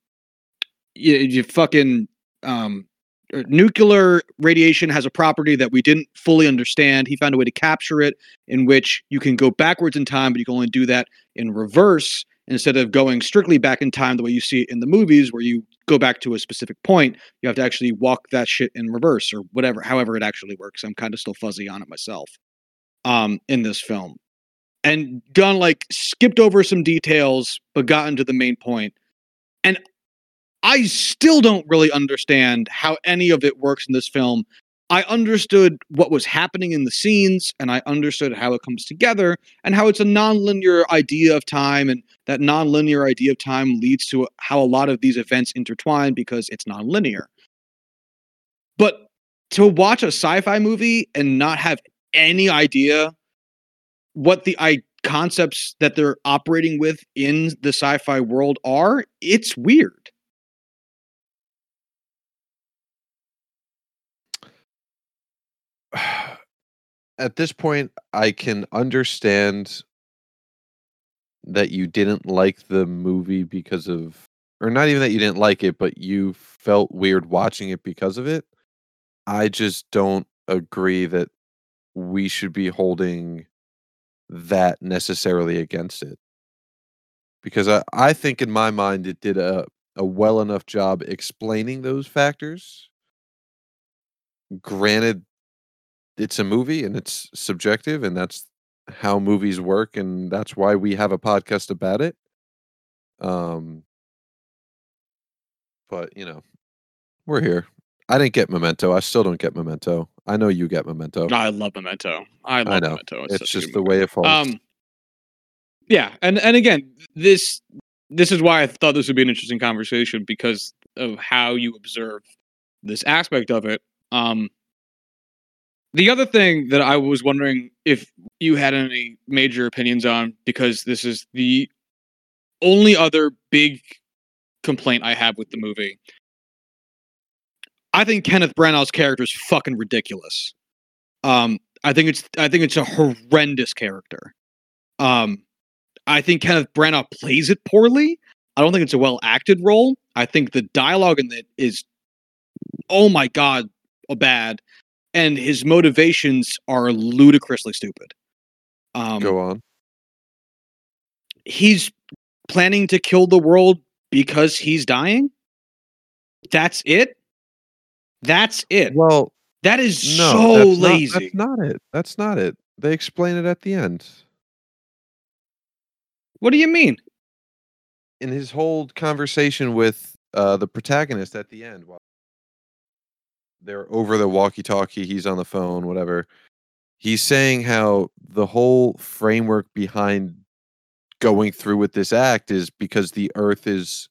you, you fucking um uh, nuclear radiation has a property that we didn't fully understand. He found a way to capture it in which you can go backwards in time, but you can only do that in reverse instead of going strictly back in time the way you see it in the movies where you go back to a specific point. You have to actually walk that shit in reverse or whatever, however it actually works. I'm kind of still fuzzy on it myself um, in this film. And Gunn like skipped over some details, but gotten to the main. And I still don't really understand how any of it works in this film. I understood what was happening in the scenes and I understood how it comes together and how it's a nonlinear idea of time and that nonlinear idea of time leads to how a lot of these events intertwine because it's nonlinear. But to watch a sci-fi movie and not have any idea what the I- concepts that they're operating with in the sci-fi world are, it's weird. At this point, I can understand that you didn't like the movie because of or not even that you didn't like it, but you felt weird watching it because of it. I just don't agree that we should be holding that necessarily against it. Because I, I think in my mind it did a, a well enough job explaining those factors. Granted, it's a movie and it's subjective and that's how movies work and that's why we have a podcast about it. Um but you know, we're here. I didn't get Memento. I still don't get Memento. I know you get Memento. I love Memento. I love know. Memento. it's a just the movie. way it falls. Um, yeah, and and again, this this is why I thought this would be an interesting conversation because of how you observe this aspect of it. Um, the other thing that I was wondering if you had any major opinions on, because this is the only other big complaint I have with the movie. I think Kenneth Branagh's character is fucking ridiculous. Um, I think it's I think it's a horrendous character. Um, I think Kenneth Branagh plays it poorly. I don't think it's a well acted role. I think the dialogue in it is, oh my god, a bad, and his motivations are ludicrously stupid. Um, Go on. he's planning to kill the world because he's dying. That's it. That's it. Well, that is no, so that's not- lazy. that's not it. That's not it. They explain it at the end. what do you mean? in his whole conversation with uh, the protagonist at the end, while they're over the walkie-talkie, he's on the phone, whatever. He's saying how the whole framework behind going through with this act is because the Earth is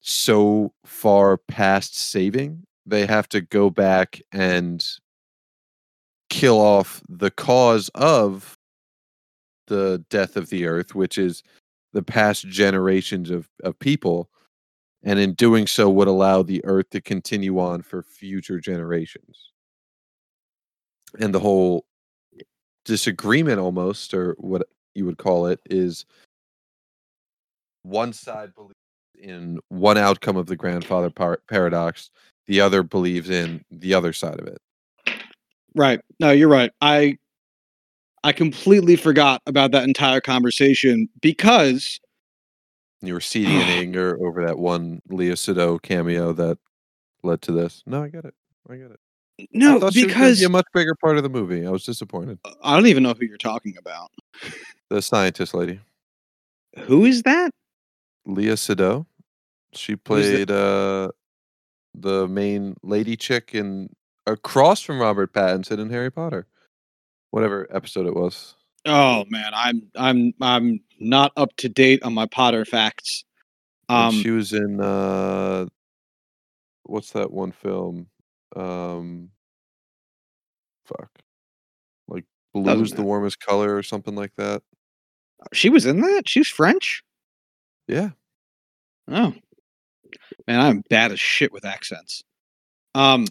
so far past saving, they have to go back and kill off the cause of the death of the Earth, which is the past generations of, of people and in doing so would allow the earth to continue on for future generations and the whole disagreement almost or what you would call it is one side believes in one outcome of the grandfather par- paradox the other believes in the other side of it Right. No, you're right. I I completely forgot about that entire conversation because you were seething in anger over that one Léa Seydoux cameo that led to this. No, I get it. I get it. No, thought she was because be a much bigger part of the movie. I was disappointed. I don't even know who you're talking about. The scientist lady, Who is that? Léa Seydoux, she played uh the main lady chick in across from Robert Pattinson in Harry Potter, whatever episode it was. Oh man, I'm I'm I'm not up to date on my Potter facts. Um, she was in uh, what's that one film? Um, fuck, like blue's the warmest color or something like that. she was in that. She's French. Yeah, Oh, man, I'm bad as shit with accents. Um,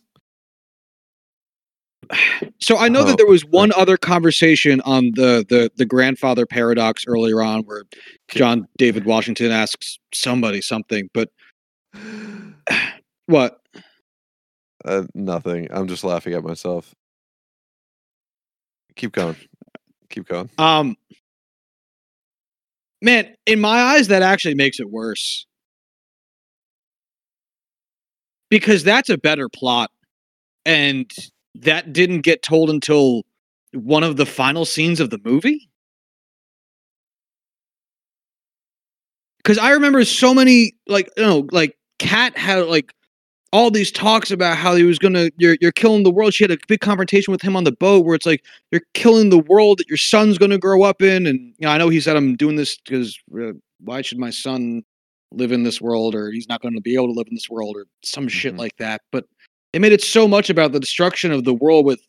so I know Oh, that there was one other conversation on the the the grandfather paradox earlier on, where John David Washington asks somebody something, but what? Uh, nothing. I'm just laughing at myself. Keep going. Keep going. Um, man, in my eyes, that actually makes it worse because that's a better plot, and that didn't get told until one of the final scenes of the movie. Because I remember so many, like you know, like Kat had like all these talks about how he was gonna you're you're killing the world. She had a big confrontation with him on the boat where it's like you're killing the world that your son's gonna grow up in. And you know, I know he said I'm doing this because uh, why should my son live in this world or he's not going to be able to live in this world or some shit Mhm. like that. But they made it so much about the destruction of the world with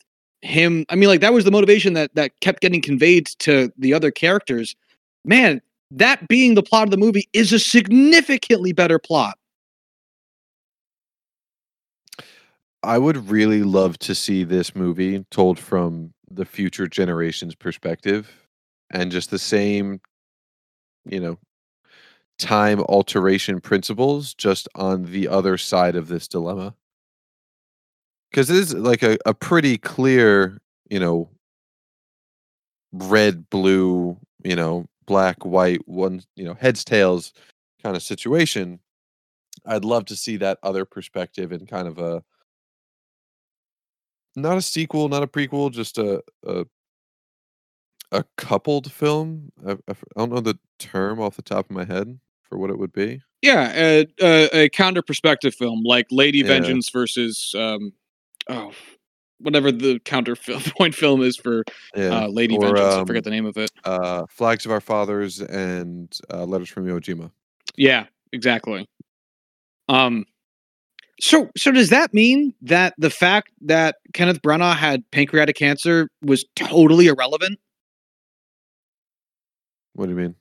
him. I mean, like that was the motivation that that kept getting conveyed to the other characters. Man, that being the plot of the movie is a significantly better plot. I would really love to see this movie told from the future generation's perspective and just the same, you know, time alteration principles just on the other side of this dilemma. Because it is like a, a pretty clear, you know, red, blue, you know, black, white, one, you know, heads, tails kind of situation. I'd love to see that other perspective and kind of a not a sequel, not a prequel, just a a, a coupled film. I don't know the term off the top of my head for what it would be. Yeah, a, a, a counter perspective film like Lady Yeah. Vengeance versus um, oh, whatever the counter film, point film is for Yeah, uh, Lady or, Vengeance. I um, forget the name of it. uh, Flags of Our Fathers and uh, Letters from Iwo Jima. Yeah, exactly. Um, so so does that mean that the fact that Kenneth Branagh had pancreatic cancer was totally irrelevant? What do you mean?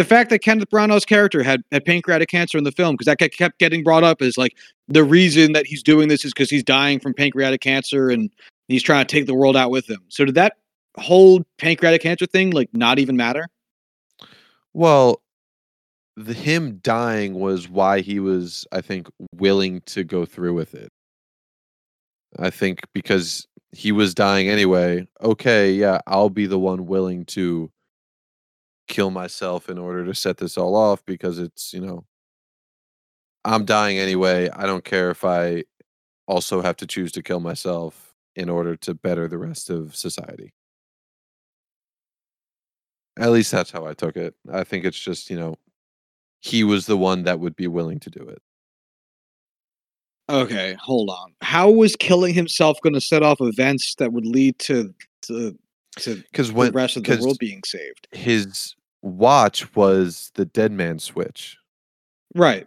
The fact that Kenneth Branagh's character had, had pancreatic cancer in the film, because that kept- getting brought up as like the reason that he's doing this is because he's dying from pancreatic cancer and he's trying to take the world out with him. So did that whole pancreatic cancer thing like not even matter? Well, the him dying was why he was, I think, willing to go through with it. I think because he was dying anyway. Okay, yeah, I'll be the one willing to kill myself in order to set this all off because it's, you know, I'm dying anyway. I don't care if I also have to choose to kill myself in order to better the rest of society. At least that's how I took it. I think it's just, you know, he was the one that would be willing to do it. Okay, hold on. How was killing himself going to set off events that would lead to to to Because when the rest of the world being saved? his watch was the dead man switch. Right.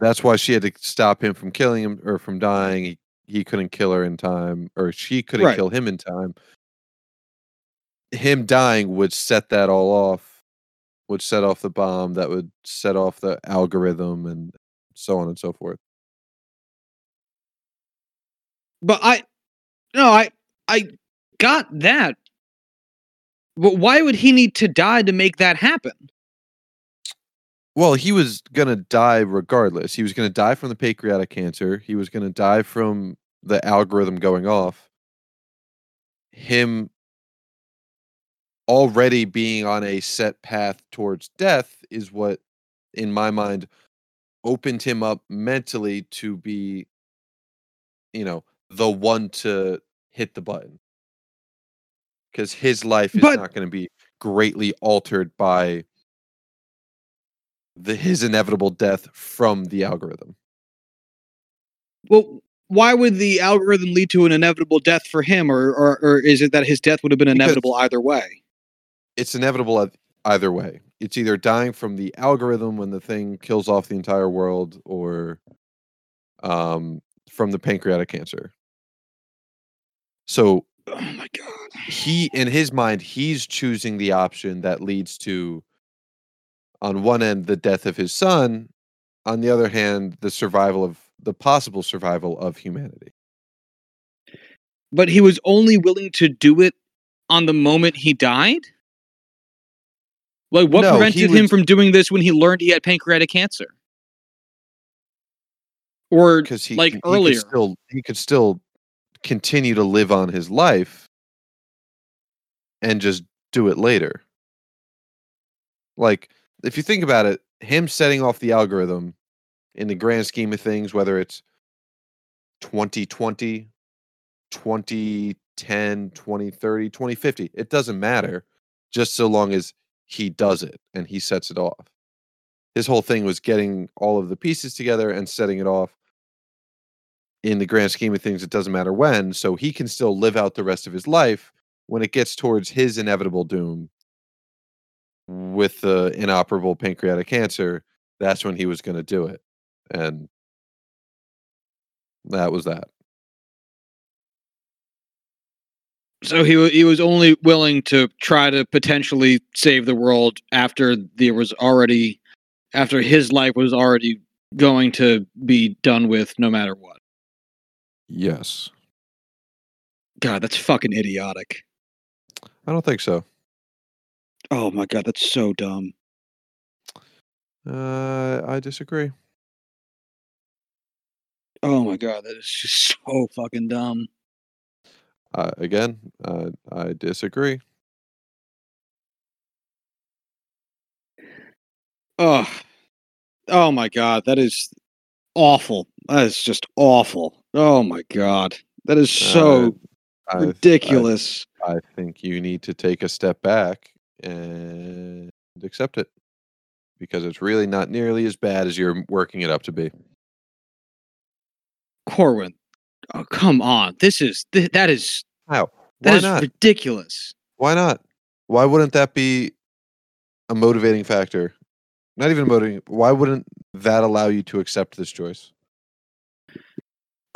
That's why she had to stop him from killing him or from dying. He, he couldn't kill her in time, or she couldn't Right. kill him in time. Him dying would set that all off, would set off the bomb that would set off the algorithm and so on and so forth. But I no, I I got that. But why would he need to die to make that happen? Well, he was gonna die regardless. He was gonna die from the pancreatic cancer. He was gonna die from the algorithm going off. Him already being on a set path towards death is what, in my mind, opened him up mentally to be, you know, the one to hit the button. Because his life is But- not going to be greatly altered by the his inevitable death from the algorithm. Well, why would the algorithm lead to an inevitable death for him, or or, or is it that his death would have been Because- inevitable either way? It's inevitable either way. It's either dying from the algorithm when the thing kills off the entire world, or um, from the pancreatic cancer. So Oh my god! he, in his mind, he's choosing the option that leads to, on one end, the death of his son, on the other hand, the survival of the possible survival of humanity. But he was only willing to do it on the moment he died. Like, what No, prevented him was- from doing this when he learned he had pancreatic cancer? or because he like he earlier. could still he could still continue to live on his life and just do it later. Like if you think about it, him setting off the algorithm in the grand scheme of things, whether it's 2020, 2010, 2030, 2050, it doesn't matter just so long as he does it and he sets it off. His whole thing was getting all of the pieces together and setting it off. In the grand scheme of things, it doesn't matter when, so he can still live out the rest of his life when it gets towards his inevitable doom with the inoperable pancreatic cancer. That's when he was going to do it. And that was that. So he he was only willing to try to potentially save the world after there was already after his life was already going to be done with no matter what. Yes. God, that's fucking idiotic. I don't think so. Oh my god, that's so dumb. Uh, I disagree. Oh my god, that is just so fucking dumb. Uh, again, uh, I disagree. Oh, oh my god, that is awful. That is just awful. Oh my god, that is uh, so I, ridiculous. I think you need to take a step back and accept it because it's really not nearly as bad as you're working it up to be. Corwin, oh come on, this is th- that is How? that is not? ridiculous. Why not? Why wouldn't that be a motivating factor? Not even a motivating. Why wouldn't that allow you to accept this choice?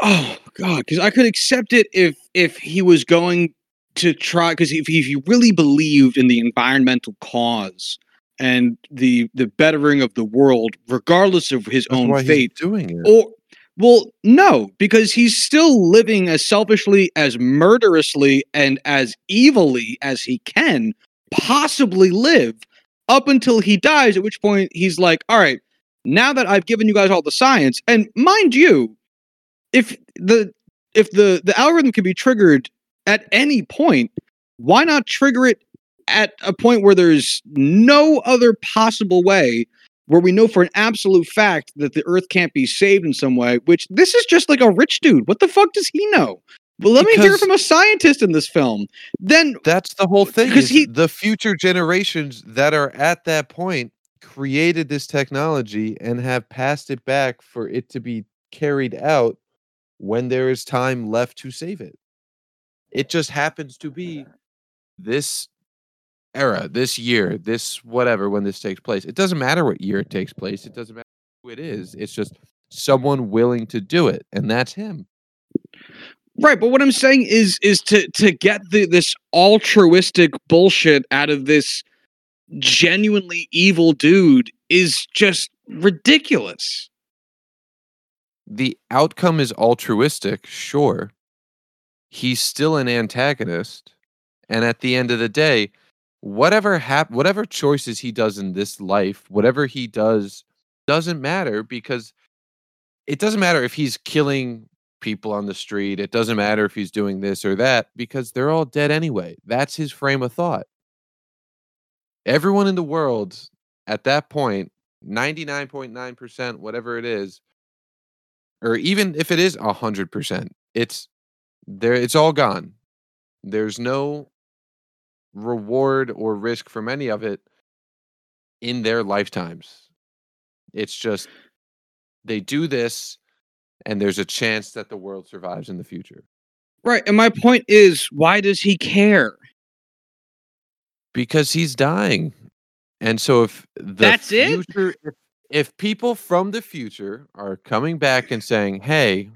Oh god, because I could accept it if if he was going to try because if, he- if he really believed in the environmental cause and the the bettering of the world, regardless of his That's own fate, doing it. or well no because he's still living as selfishly as murderously and as evilly as he can possibly live up until he dies at which point he's like all right now that i've given you guys all the science and mind you if the if the the algorithm can be triggered at any point why not trigger it at a point where there's no other possible way where we know for an absolute fact that the earth can't be saved in some way, which this is just like a rich dude. What the fuck does he know? Well, let me hear from a scientist in this film. Then That's the whole thing. Because he- the future generations that are at that point created this technology and have passed it back for it to be carried out when there is time left to save it. It just happens to be this era, this year, this whatever when this takes place. It doesn't matter what year it takes place. It doesn't matter who it is. It's just someone willing to do it, and that's him. right, but what I'm saying is is to to get the this altruistic bullshit out of this genuinely evil dude is just ridiculous. The outcome is altruistic, sure. He's still an antagonist, and at the end of the day, whatever hap- whatever choices he does in this life, whatever he does doesn't matter because it doesn't matter if he's killing people on the street, it doesn't matter if he's doing this or that because they're all dead anyway. That's his frame of thought. Everyone in the world at that point, 99.9%, whatever it is, or even if it is a hundred percent, it's there. It's all gone. There's no reward or risk from any of it in their lifetimes. It's just they do this, and there's a chance that the world survives in the future Right, and my point is why does he care? because he's dying. And so if the That's it? If, if people from the future are coming back and saying, "Hey,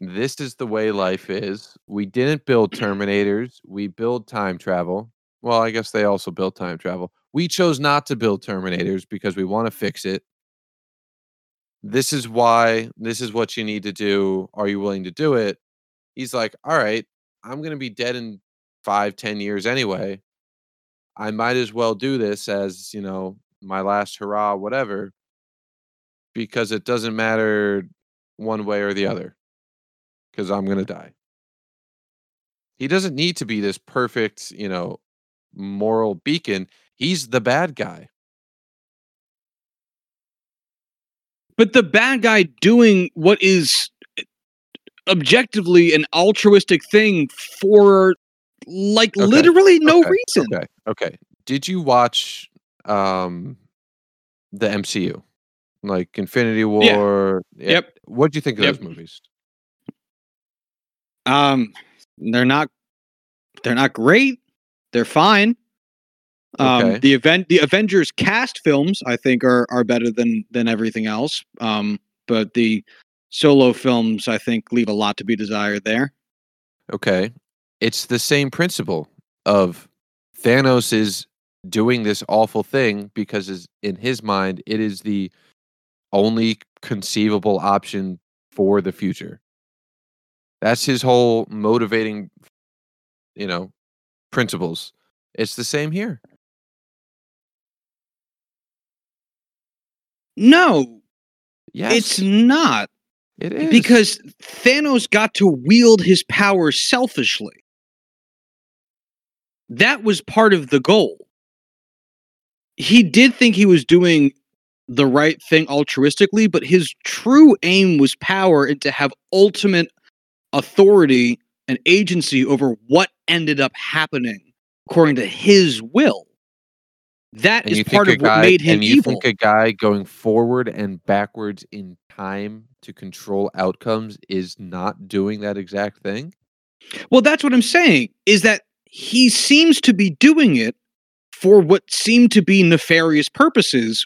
this is the way life is. We didn't build Terminators. We build time travel." Well, I guess they also built time travel. We chose not to build Terminators because we want to fix it. This is why. This is what you need to do. Are you willing to do it? He's like, "All right, I'm going to be dead in five, ten years anyway. I might as well do this as, you know, my last hurrah, whatever, because it doesn't matter one way or the other because I'm going to die. He doesn't need to be this perfect, you know, moral beacon. He's the bad guy. But the bad guy doing what is objectively an altruistic thing for like Okay, literally no okay, reason. Okay. Okay. Did you watch um the MCU? Like Infinity War? Yeah. Yep. What do you think of Yep. those movies? Um, they're not they're not great. They're fine. Um, Okay. the event the Avengers cast films I think are are better than than everything else. Um, but the solo films I think leave a lot to be desired there. Okay. It's the same principle of Thanos is doing this awful thing because is in his mind it is the only conceivable option for the future. That's his whole motivating you know principles. It's the same here. No, Yes. it's not. it is. Because Thanos got to wield his power selfishly. That was part of the goal. He did think he was doing the right thing altruistically, but his true aim was power and to have ultimate authority and agency over what ended up happening according to his will. That and is part of a what made him and you evil. think a guy going forward and backwards in time to control outcomes is not doing that exact thing? Well, that's what I'm saying is that he seems to be doing it for what seem to be nefarious purposes.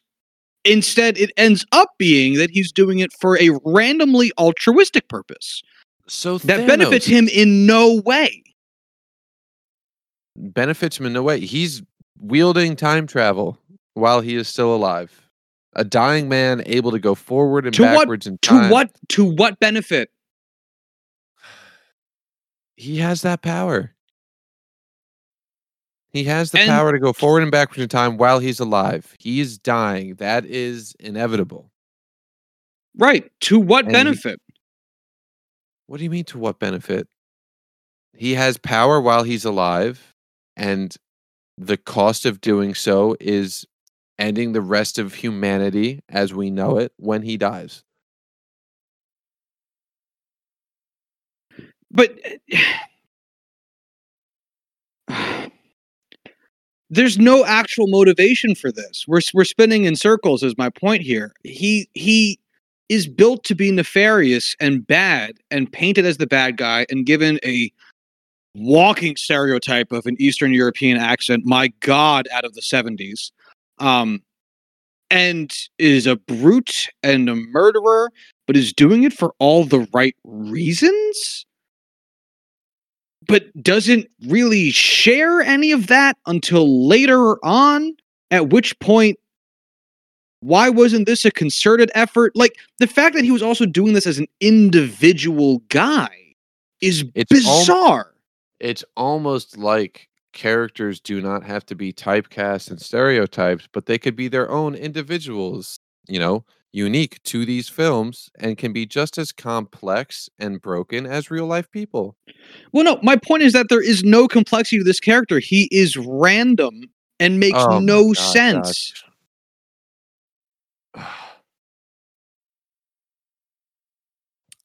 Instead, it ends up being that he's doing it for a randomly altruistic purpose So that benefits him in no way. benefits him in no way. He's wielding time travel while he is still alive. A dying man able to go forward and To what- backwards in To what to what benefit? He has that power. He has the And- power to go forward and backwards in time while he's alive. He is dying. That is inevitable. Right. To what And he- benefit? What do you mean to what benefit? He has power while he's alive, and the cost of doing so is ending the rest of humanity as we know it when he dies. But there's no actual motivation for this. We're we're spinning in circles. Is my point here? He he is built to be nefarious and bad, and painted as the bad guy, and given a walking stereotype of an Eastern European accent. My God, out of the seventies, um, and is a brute and a murderer, but is doing it for all the right reasons but doesn't really share any of that until later on. At which point, why wasn't this a concerted effort? Like the fact that he was also doing this as an individual guy is It's al- bizarre. It's almost like characters do not have to be typecast and stereotypes, but they could be their own individuals, you know, unique to these films and can be just as complex and broken as real life people. well, no, my point is that there is no complexity to this character. He is random and makes Oh no God, sense. Josh.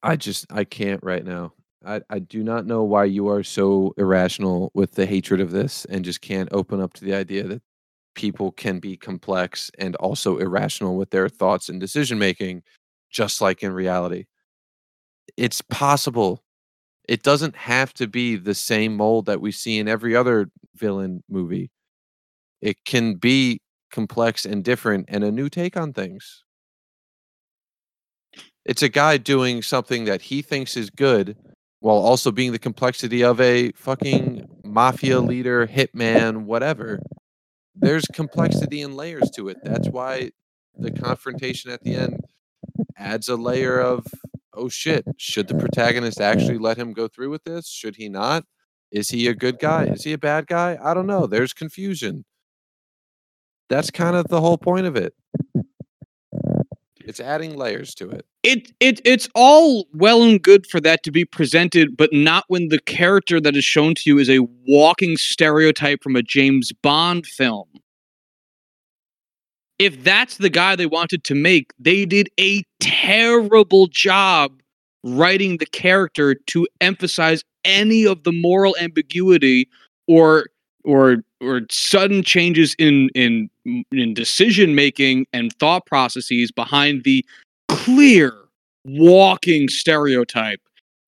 I just I can't right now. I, I do not know why you are so irrational with the hatred of this and just can't open up to the idea that people can be complex and also irrational with their thoughts and decision making, just like in reality. It's possible. It doesn't have to be the same mold that we see in every other villain movie. It can be complex and different and a new take on things. It's a guy doing something that he thinks is good while also being the complexity of a fucking mafia leader, hitman, whatever. There's complexity and layers to it. That's why the confrontation at the end adds a layer of oh shit, should the protagonist actually let him go through with this? Should he not? Is he a good guy? Is he a bad guy? I don't know. There's confusion. That's kind of the whole point of it. It's adding layers to it. it it it's all well and good for that to be presented, but not when the character that is shown to you is a walking stereotype from a James Bond film. If that's the guy they wanted to make, they did a terrible job writing the character to emphasize any of the moral ambiguity or or or sudden changes in in in decision making and thought processes behind the clear walking stereotype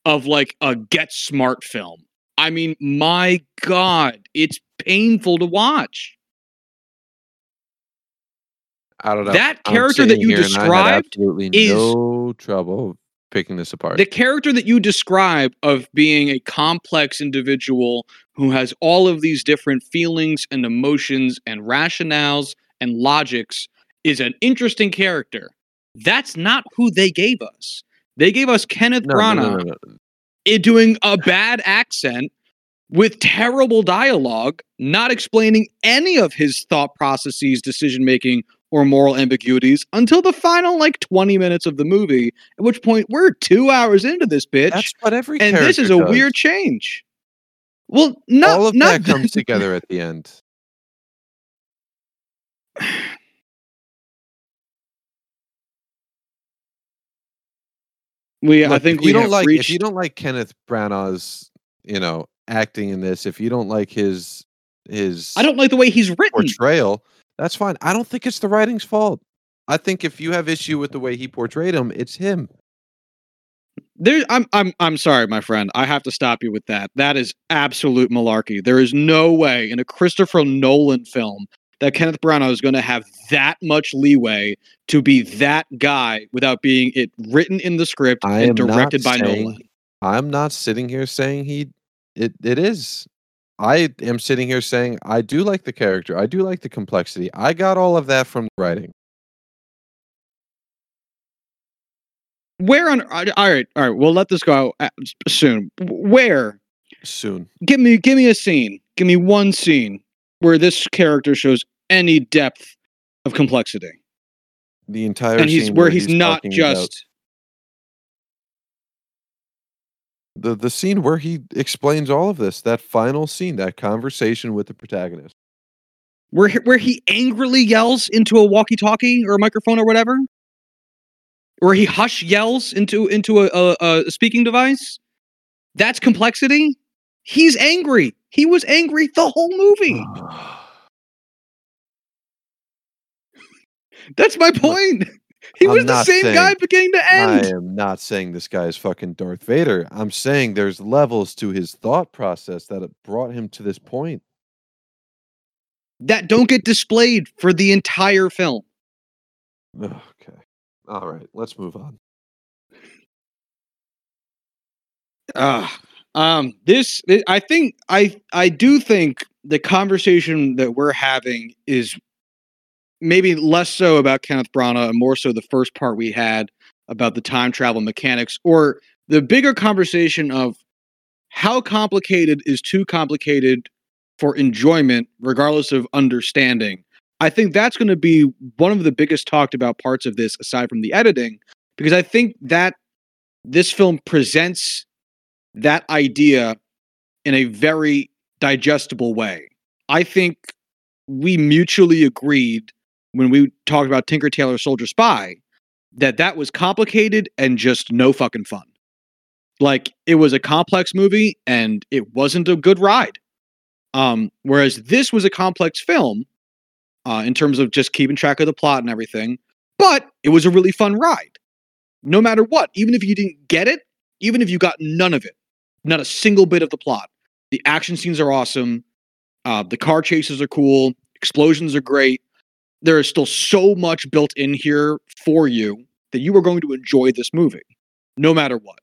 of like a get smart film. I mean, my god, it's painful to watch. I don't know. That character that you here and I had described absolutely is- no trouble picking this apart. The character that you describe of being a complex individual who has all of these different feelings and emotions and rationales and logics is an interesting character. That's not who they gave us. They gave us Kenneth no, Branagh no, no, doing a bad accent with terrible dialogue, not explaining any of his thought processes, decision making, or moral ambiguities until the final like 20 minutes of the movie, at which point we're two hours into this bitch. That's what every and this is a does. weird change. Well, not All of not that comes together at the end. we. I think if we you don't like reached. if you don't like Kenneth Branagh's, you know, acting in this, if you don't like his his I don't like the way he's written. portrayal, that's fine. I don't think it's the writing's fault. I think if you have issue with the way he portrayed him, it's him. There, I'm, I'm, I'm sorry, my friend. I have to stop you with that. That is absolute malarkey. There is no way in a Christopher Nolan film that Kenneth Branagh is going to have that much leeway to be that guy without being it written in the script I and directed by saying- Nolan. I'm not sitting here saying he it it is. I am sitting here saying I do like the character. I do like the complexity. I got all of that from writing. Where on? All right, all right. We'll let this go uh, soon. Where? Soon. Give me, give me a scene. Give me one scene where this character shows any depth of complexity, The entire and he's scene where he's, not talking about- just. The the scene where he explains all of this, that final scene, that conversation with the protagonist. where he- where he angrily yells into a walkie-talkie or a microphone or whatever, where he hush yells into into a, a, a speaking device. That's complexity. He's angry. He was angry the whole movie. That's my point. He I'm was the same guy beginning to end. I am not saying this guy is fucking Darth Vader. I'm saying there's levels to his thought process that brought him to this point. That don't get displayed for the entire film. Okay. All right, let's move on. Uh, um, this, I think, I, I do think the conversation that we're having is maybe less so about Kenneth Branagh and more so the first part we had about the time travel mechanics, or the bigger conversation of how complicated is too complicated for enjoyment, regardless of understanding. I think that's going to be one of the biggest talked about parts of this, aside from the editing, because I think that this film presents that idea in a very digestible way. I think we mutually agreed when we talked about Tinker Tailor Soldier Spy that that was complicated and just no fucking fun. Like it was a complex movie and it wasn't a good ride. Um, whereas this was a complex film uh, in terms of just keeping track of the plot and everything, but it was a really fun ride. No matter what, even if you didn't get it, even if you got none of it, not a single bit of the plot. The action scenes are awesome. Uh, the car chases are cool. Explosions are great. There is still so much built in here for you that you are going to enjoy this movie, no matter what.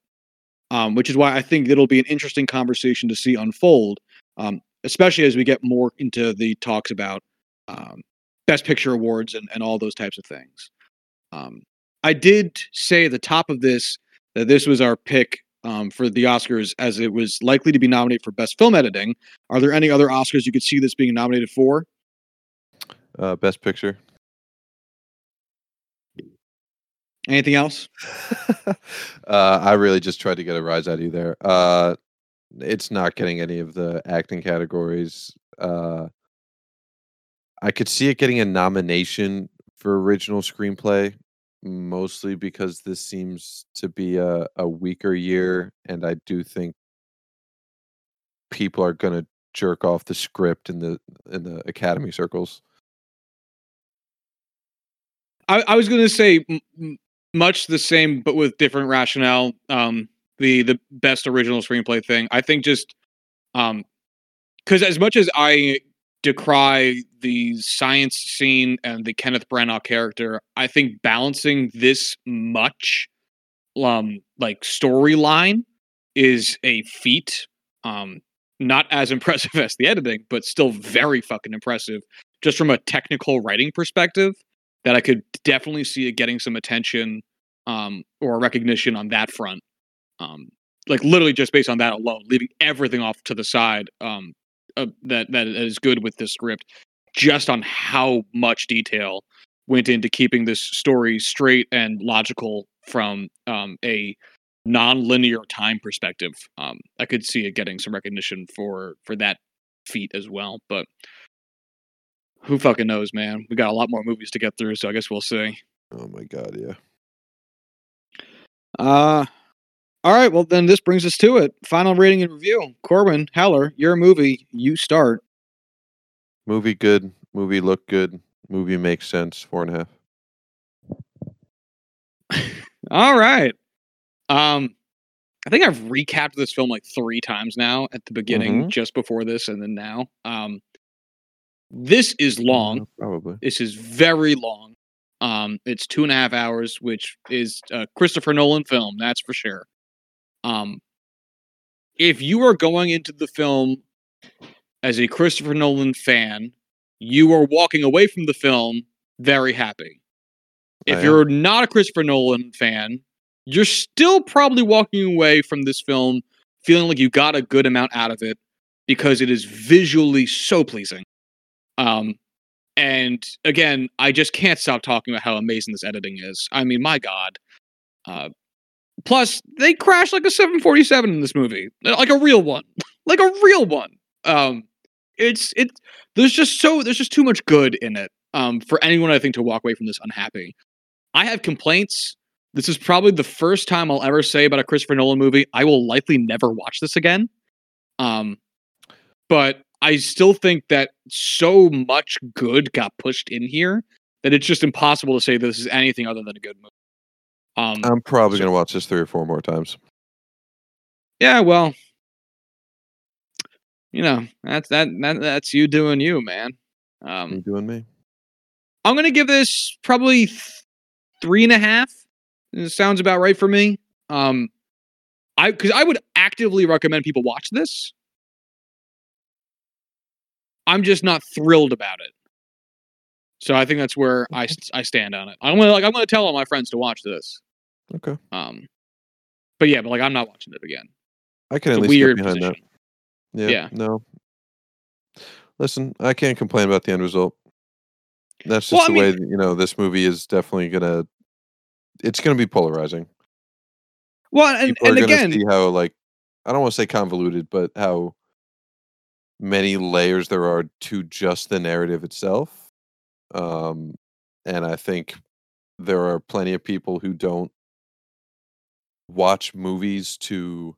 Um, which is why I think it'll be an interesting conversation to see unfold, um, especially as we get more into the talks about um, Best Picture awards and, and all those types of things. Um, I did say at the top of this that this was our pick um, for the Oscars as it was likely to be nominated for Best Film Editing. Are there any other Oscars you could see this being nominated for? Uh, best picture. Anything else? uh, I really just tried to get a rise out of you there. Uh, it's not getting any of the acting categories. Uh, I could see it getting a nomination for original screenplay, mostly because this seems to be a, a weaker year, and I do think people are going to jerk off the script in the in the academy circles. I, I was going to say m- much the same, but with different rationale. Um, the the best original screenplay thing. I think just um, because as much as I decry the science scene and the Kenneth Branagh character, I think balancing this much, um, like storyline is a feat. Um, not as impressive as the editing, but still very fucking impressive, just from a technical writing perspective. That I could definitely see it getting some attention um, or recognition on that front. Um, like literally just based on that alone, leaving everything off to the side um, uh, that that is good with this script, just on how much detail went into keeping this story straight and logical from um, a non-linear time perspective. Um, I could see it getting some recognition for for that feat as well, but who fucking knows, man? We got a lot more movies to get through, so I guess we'll see. Oh my god, yeah. Uh all right, well then this brings us to it. Final rating and review. Corwin, Heller, your movie, you start. Movie good. Movie look good. Movie makes sense. Four and a half. All right. Um I think I've recapped this film like three times now at the beginning, Mhm. just before this, and then now. Um this is long. Uh, probably. This is very long. Um, it's two and a half hours, which is a Christopher Nolan film, that's for sure. Um, if you are going into the film as a Christopher Nolan fan, you are walking away from the film very happy. If you're not a Christopher Nolan fan, you're still probably walking away from this film feeling like you got a good amount out of it because it is visually so pleasing. Um, and again, I just can't stop talking about how amazing this editing is. I mean, my God. Uh, plus, they crash like a 747 in this movie, like a real one, like a real one. Um, it's it. There's just so there's just too much good in it. Um, for anyone I think to walk away from this unhappy. I have complaints. This is probably the first time I'll ever say about a Christopher Nolan movie. I will likely never watch this again. Um, but I still think that so much good got pushed in here that it's just impossible to say this is anything other than a good movie. Um, I'm probably so- gonna watch this three or four more times. yeah, well, you know, that's that, that that's you doing you, man. You Um, doing me? I'm gonna give this probably th- three and a half. It sounds about right for me. Um, I because I would actively recommend people watch this. I'm just not thrilled about it. So I think that's where I, I stand on it. I'm gonna like I'm gonna tell all my friends to watch this. Okay. Um, but yeah, but like I'm not watching it again. I can It's at least weird get behind position. that. Yeah, Yeah. No. Listen, I can't complain about the end result. That's just Well, the way that, you know this movie is definitely gonna. It's gonna be polarizing. Well, and People and again, see how like I don't want to say convoluted, but how many layers there are to just the narrative itself. Um, and I think there are plenty of people who don't watch movies to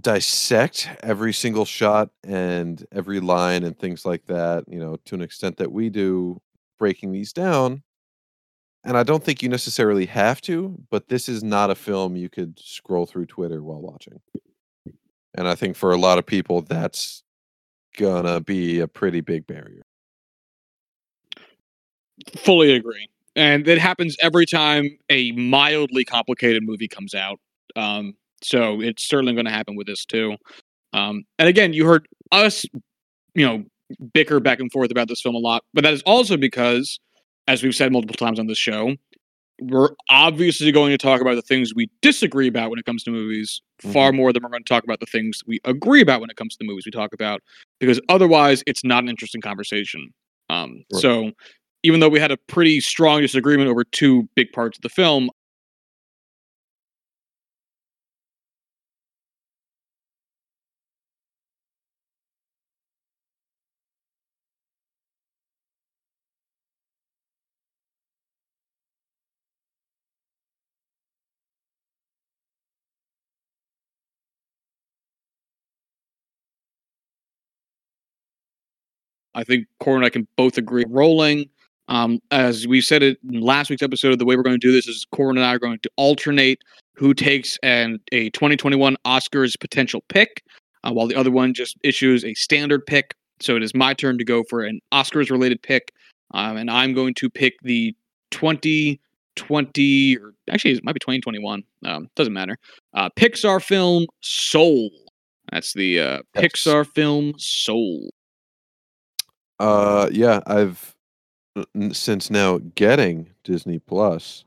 dissect every single shot and every line and things like that, you know, to an extent that we do breaking these down. And I don't think you necessarily have to, but this is not a film you could scroll through Twitter while watching. And I think for a lot of people, that's gonna be a pretty big barrier. fully agree. And it happens every time a mildly complicated movie comes out. Um, so it's certainly going to happen with this too. Um, and again, you heard us, you know, bicker back and forth about this film a lot, but that is also because, as we've said multiple times on this show, we're obviously going to talk about the things we disagree about when it comes to movies far more than we're going to talk about the things we agree about when it comes to the movies we talk about, because otherwise it's not an interesting conversation. Um, Right. So even though we had a pretty strong disagreement over two big parts of the film, I think Corey and I can both agree. Rolling, um, as we said it in last week's episode, the way we're going to do this is Corey and I are going to alternate who takes an a 2021 Oscars potential pick, uh, while the other one just issues a standard pick. So it is my turn to go for an Oscars related pick, um, and I'm going to pick the 2020 or actually it might be 2021. Um, doesn't matter. Uh, Pixar film Soul. That's the uh, Pixar film Soul. Uh, yeah, I've since now getting Disney Plus.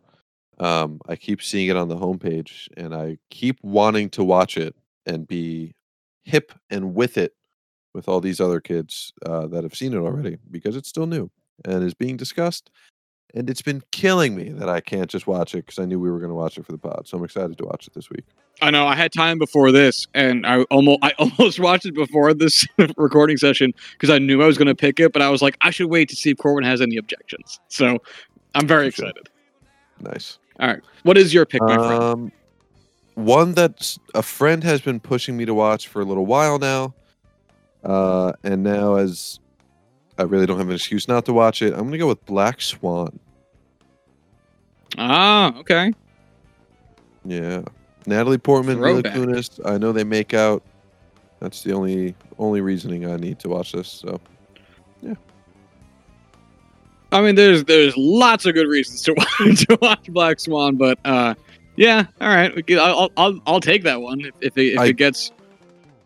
Um, I keep seeing it on the homepage, and I keep wanting to watch it and be hip and with it with all these other kids uh, that have seen it already because it's still new and is being discussed. And it's been killing me that I can't just watch it because I knew we were going to watch it for the pod. So I'm excited to watch it this week. I know I had time before this, and I almost I almost watched it before this recording session because I knew I was going to pick it, but I was like, I should wait to see if Corwin has any objections. So I'm very sure. excited. Nice. All right, what is your pick, my friend? Um, one that a friend has been pushing me to watch for a little while now, uh, and now as I really don't have an excuse not to watch it, I'm gonna go with Black Swan. Ah, okay. Yeah, Natalie Portman, Mila Kunis. I know they make out. That's the only only reasoning I need to watch this. So yeah. I mean, there's there's lots of good reasons to watch, to watch Black Swan, but uh, yeah, all right, I'll I'll, I'll take that one if if, it, if I- it gets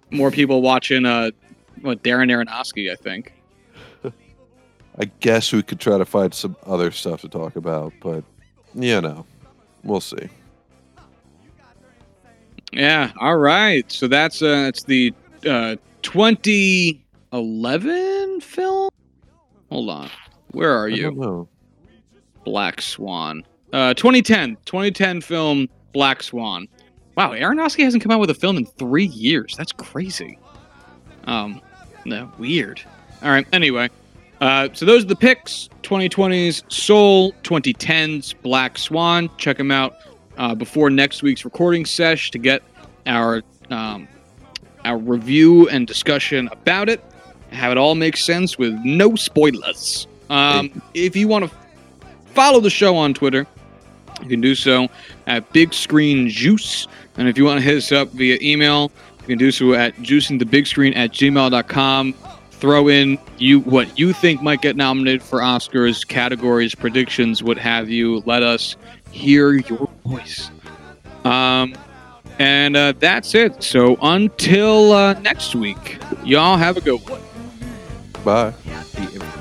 more people watching. Uh, what Darren Aronofsky, I think. I guess we could try to find some other stuff to talk about, but you know, we'll see. Yeah. All right. So that's uh, it's the uh, 2011 film. Hold on. Where are you? Black Swan. Uh, 2010. 2010 film Black Swan. Wow, Aronofsky hasn't come out with a film in three years. That's crazy. Um, no, weird. All right. Anyway, uh, so those are the picks. 2020s Soul, 2010s Black Swan. Check them out uh, before next week's recording sesh to get our um, our review and discussion about it. Have it all make sense with no spoilers. Um, if you want to follow the show on Twitter, you can do so at Big Screen Juice. And if you want to hit us up via email, you can do so at juicingthebigscreen at gmail.com. Throw in you what you think might get nominated for Oscars, categories, predictions, what have you. Let us hear your voice. Um, and uh, that's it. So until uh, next week, y'all have a good one. Bye. The